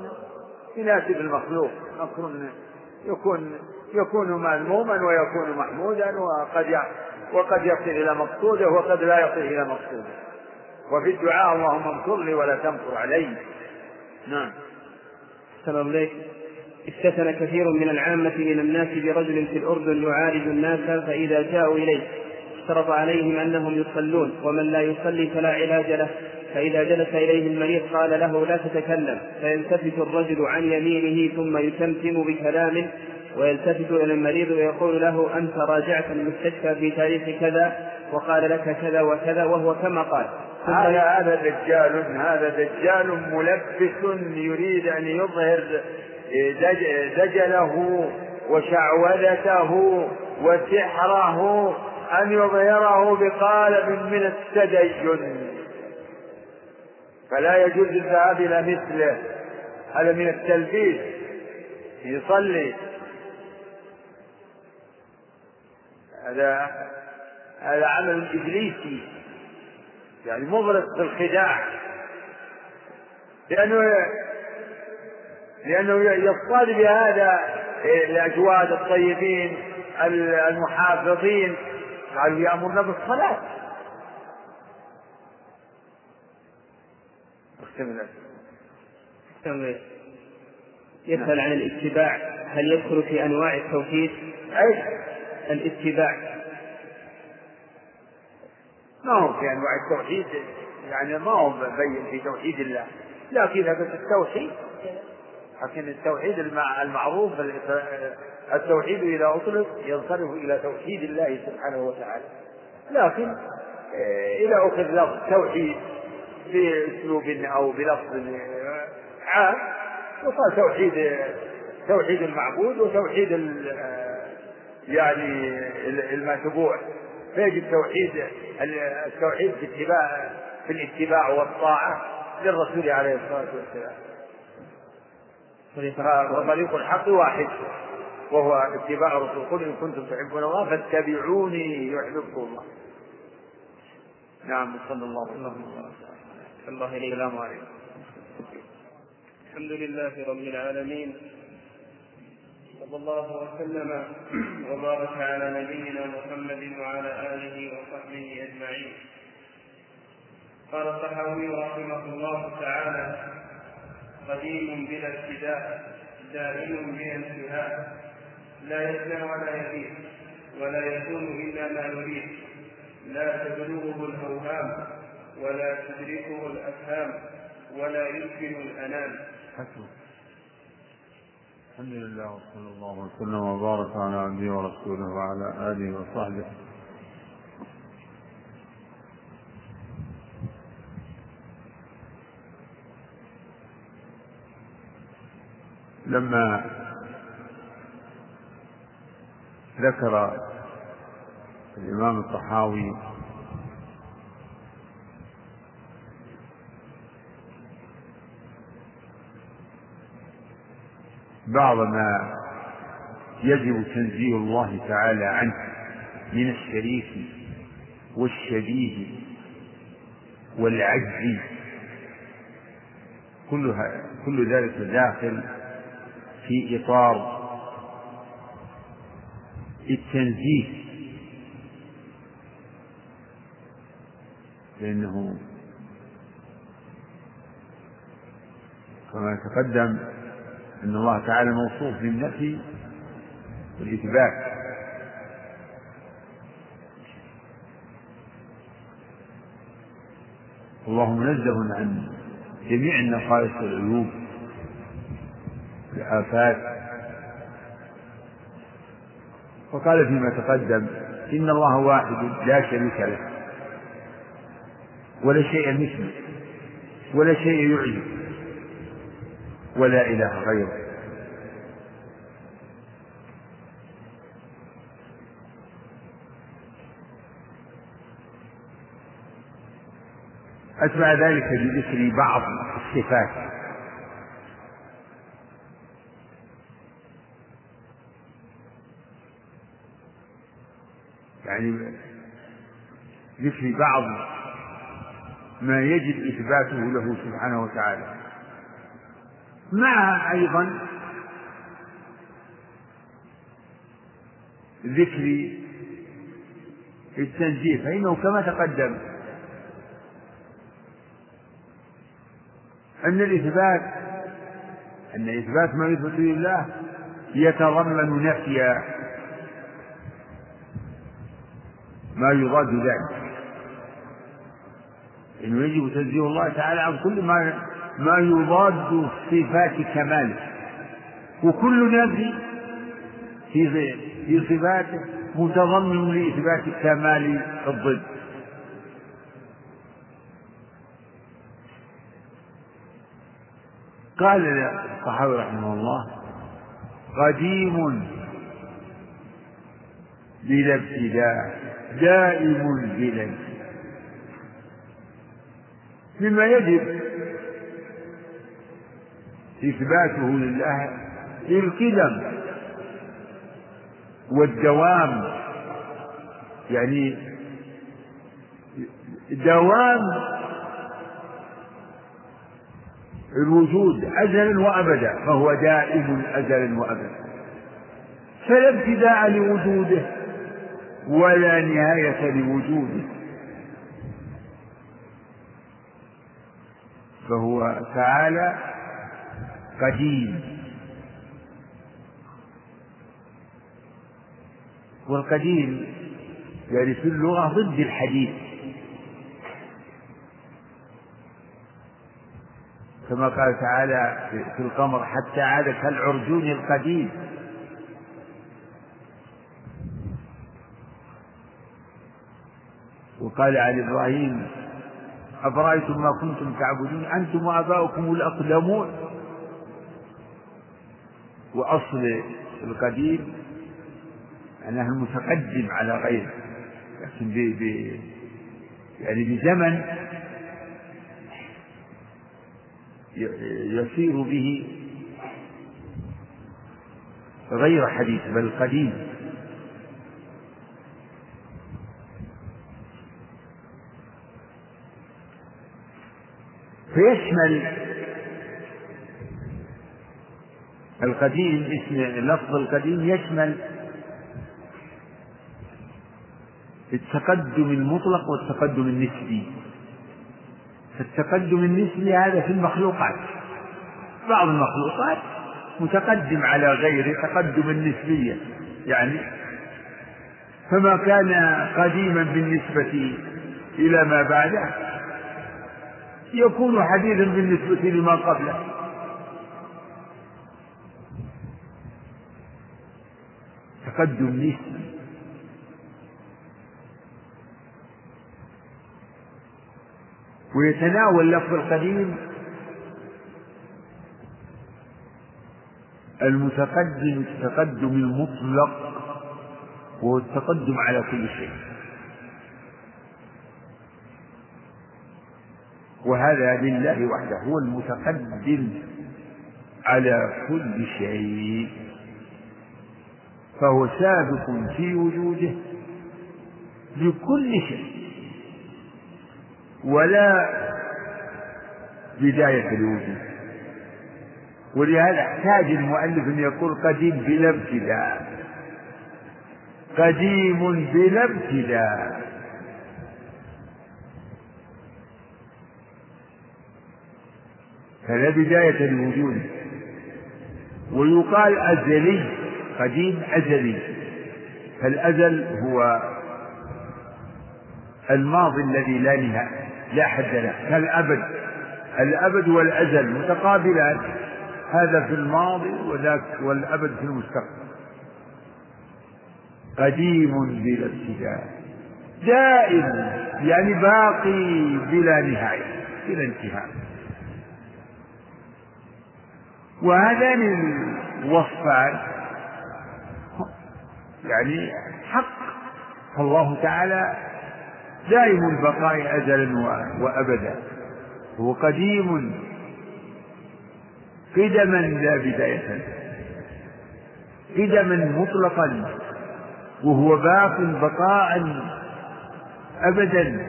يناسب المخلوق. مكر يكون يكون مذموما ويكون محمودا وقد وقد يصل إلى مقصوده وقد لا يصل إلى مقصوده. وفي الدعاء اللهم انصر لي ولا تنصر علي. نعم. السلام عليكم استثنى كثير من العامة من الناس برجل في الأردن يعالج الناس فإذا جاءوا إليه اشترط عليهم أنهم يصلون ومن لا يصلي فلا علاج له. فإذا جلس إليه المريض قال له لا تتكلم. فيلتفت الرجل عن يمينه ثم يتمتم بكلام ويلتفت إلى المريض ويقول له أنت راجعت المستشفى في تاريخ كذا وقال لك كذا وكذا وهو كما قال. هذا هذا دجال هذا دجال ملبس يريد أن يظهر دجله وشعوذته وسحره أن يظهره بقالب من التدين. فلا يجوز الذهاب إلى مثله. هذا من التلبيس. يصلي. هذا هذا عمل إبليسي يعني مغرق بالخداع لأنه لأنه يصطاد بهذا الأجواد الطيبين المحافظين قالوا يأمرنا بالصلاة. يسأل عن الاتباع. هل يدخل في أنواع التوحيد؟ أي الاتباع. ما هو في أنواع التوحيد يعني ما هو مبين في توحيد الله. لكن هذا التوحيد. لكن التوحيد المعروف التوحيد إذا أطلق ينصرف إلى توحيد الله سبحانه وتعالى. لكن آه، إذا أخذ لفظ توحيد بأسلوب أو بلفظ عام يقال توحيد توحيد المعبود وتوحيد آه، يعني المتبوع. فيجب توحيد التوحيد في اتباع في الاتباع والطاعة للرسول عليه الصلاة والسلام. وطريق الحق واحد. وهو اتباع الرسول. قل إن كنتم تحبون الله فاتبعوني يحببكم الله. نعم صلى الله عليه وسلم. الله إليه السلام عليكم. الحمد لله رب العالمين. صلى الله وسلم وبارك على نبينا محمد وعلى آله وصحبه أجمعين. قال الصحابي رحمه الله تعالى قديم بلا ابتداء دائم بلا انتهاء لا يبنى ولا يبيع ولا يكون إلا ما نريد لا تبلغه الأوهام ولا تدركه الأفهام ولا يمكن الأنام. حسن الحمد لله وصلى الله وسلم وبارك على عبده ورسوله وعلى آله وصحبه. لما ذكر الإمام الطحاوي بعض ما يجب تنزيه الله تعالى عنه من الشريك والشبيه والعجز. كلها كل ذلك داخل في إطار التنزيه. لأنه كما تقدم أن الله تعالى موصوف بالنفي والإثبات. الله منزه عن جميع النقائص والعيوب الآفات وقال فيما تقدم إن الله واحد لا شريك له ولا شيء مثله ولا شيء يعجب ولا إله غيره. أتبع ذلك بذكر بعض الصفات. يعني ذكر بعض ما يجب إثباته له سبحانه وتعالى. مع أيضا ذكر التنزيه فإنه كما تقدم أن الإثبات أن إثبات ما يثبت لله يتضمن نفي ما يضاد ذلك. إنه يجب تنزيه الله تعالى عن كل ما ما يضاد صفات كماله وكل نفي في في صفاته متضمن لإثبات كمال الضد. قال الصحابي رحمه الله قديم بلا ابتداء دائم بلا مما يجب إثباته لله القدم والدوام يعني دوام الوجود أزلا وأبدا فهو دائم أزلا وأبدا. فلا ابتداء لوجوده ولا نهاية لوجوده. فهو تعالى قديم. والقديم يعني في اللغة ضد الحديث. كما قال تعالى في القمر حتى عاد كالعرجون القديم. وقال عن إبراهيم أفرأيتم ما كنتم تعبدون؟ أنتم وآباؤكم الأقدمون وأصل القديم أنه المتقدم على غيره لكن ب يعني بزمن يصير به غير حديث بل قديم. فيشمل القديم اسم لفظ القديم يشمل التقدم المطلق والتقدم النسبي. فالتقدم النسبي هذا في المخلوقات. بعض المخلوقات متقدم على غيره تقدما نسبيا يعني فما كان قديما بالنسبة إلى ما بعده يكون حديثا بالنسبة لما قبله. تقدم نسبي ويتناول لفظ القديم المتقدم التقدم المطلق وهو التقدم على كل شيء. وهذا لله وحده هو المتقدم على كل شيء. فهو سابق في وجوده لكل شيء ولا بداية لوجوده. ولهذا احتاج المؤلف أن يقول قديم بلا ابتداء. قديم بلا ابتداء. فلا بداية لوجوده. ويقال أزلي. قديم أزلي. فالأزل هو الماضي الذي لا نهاية لا حد له كالأبد. الأبد والأزل متقابلان. هذا في الماضي وذاك والأبد في المستقبل. قديم بلا ابتداء. دائم يعني باقي بلا نهاية بلا انتهاء. وهذان الوصفان يعني حق. فالله تعالى دائم البقاء أزلا وأبدا. هو قديم قدما لا بداية. قدما مطلقا. وهو باق بقاء أبدا.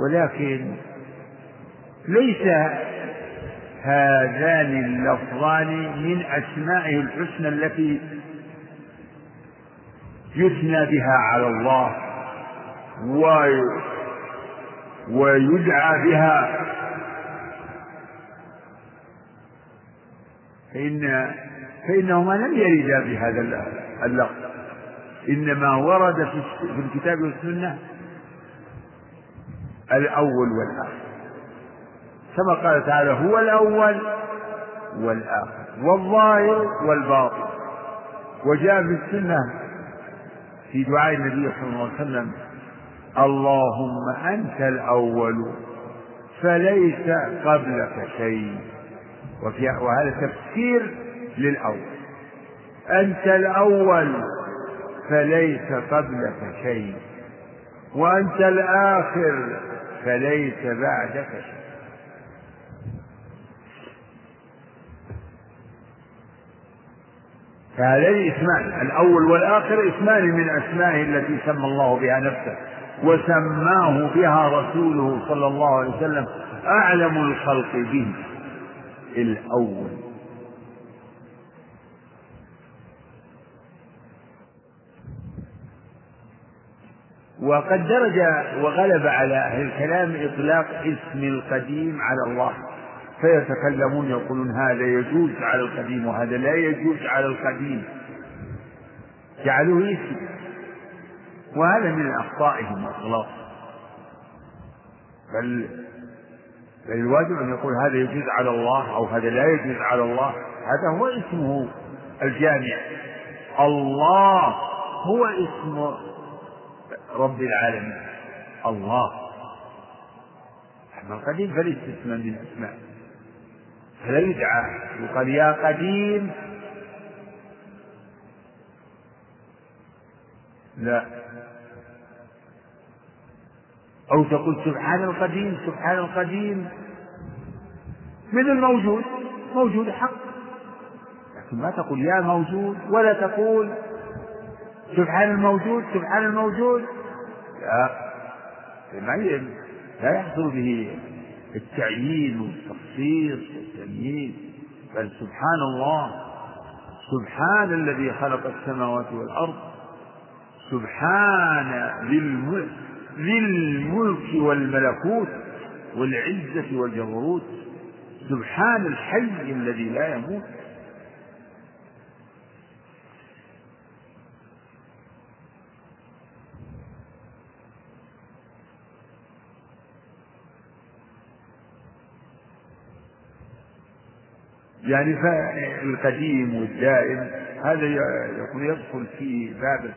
ولكن ليس هذان اللفظان من أسمائه الحسنى التي يثنى بها على الله ويدعى بها. فإن فإنهما لم يردا بهذا اللفظ. إنما ورد في الكتاب والسنة الأول والآخر. كما قال تعالى هو الأول والآخر والظاهر والباطن. وجاء في السنة في دعاء النبي صلى الله عليه وسلم اللهم أنت الأول فليس قبلك شيء. وفي وهذا تفسير للأول أنت الأول فليس قبلك شيء. وأنت الآخر فليس بعدك شيء. فهذين اسمان الأول والآخر اسمان من أسمائه التي سمى الله بها نفسه وسماه بها رسوله صلى الله عليه وسلم أعلم الخلق به الأول. وقد درج وغلب على أهل الكلام إطلاق اسم القديم على الله. فيتكلمون يقولون هذا يجوز على القديم وهذا لا يجوز على القديم. جعلوه اسم وهذا من أخطائهم الغلط بل بل الواجب أن يقول هذا يجوز على الله أو هذا لا يجوز على الله. هذا هو اسمه الجامع. الله هو اسم رب العالمين. الله. أما القديم فليس اسما من الأسماء فلا يدعى. يقال يا قديم. لا. أو تقول سبحان القديم سبحان القديم. من الموجود؟ موجود حق. لكن ما تقول يا موجود ولا تقول سبحان الموجود سبحان الموجود. لا. ما لا يحصل به التعيين والتخصيص والتمييز. بل سبحان الله سبحان الذي خلق السماوات والأرض سبحان ذي الملك والملكوت والعزة والجبروت سبحان الحي الذي لا يموت. يعني فالقديم والدائم هذا يقول يدخل في باب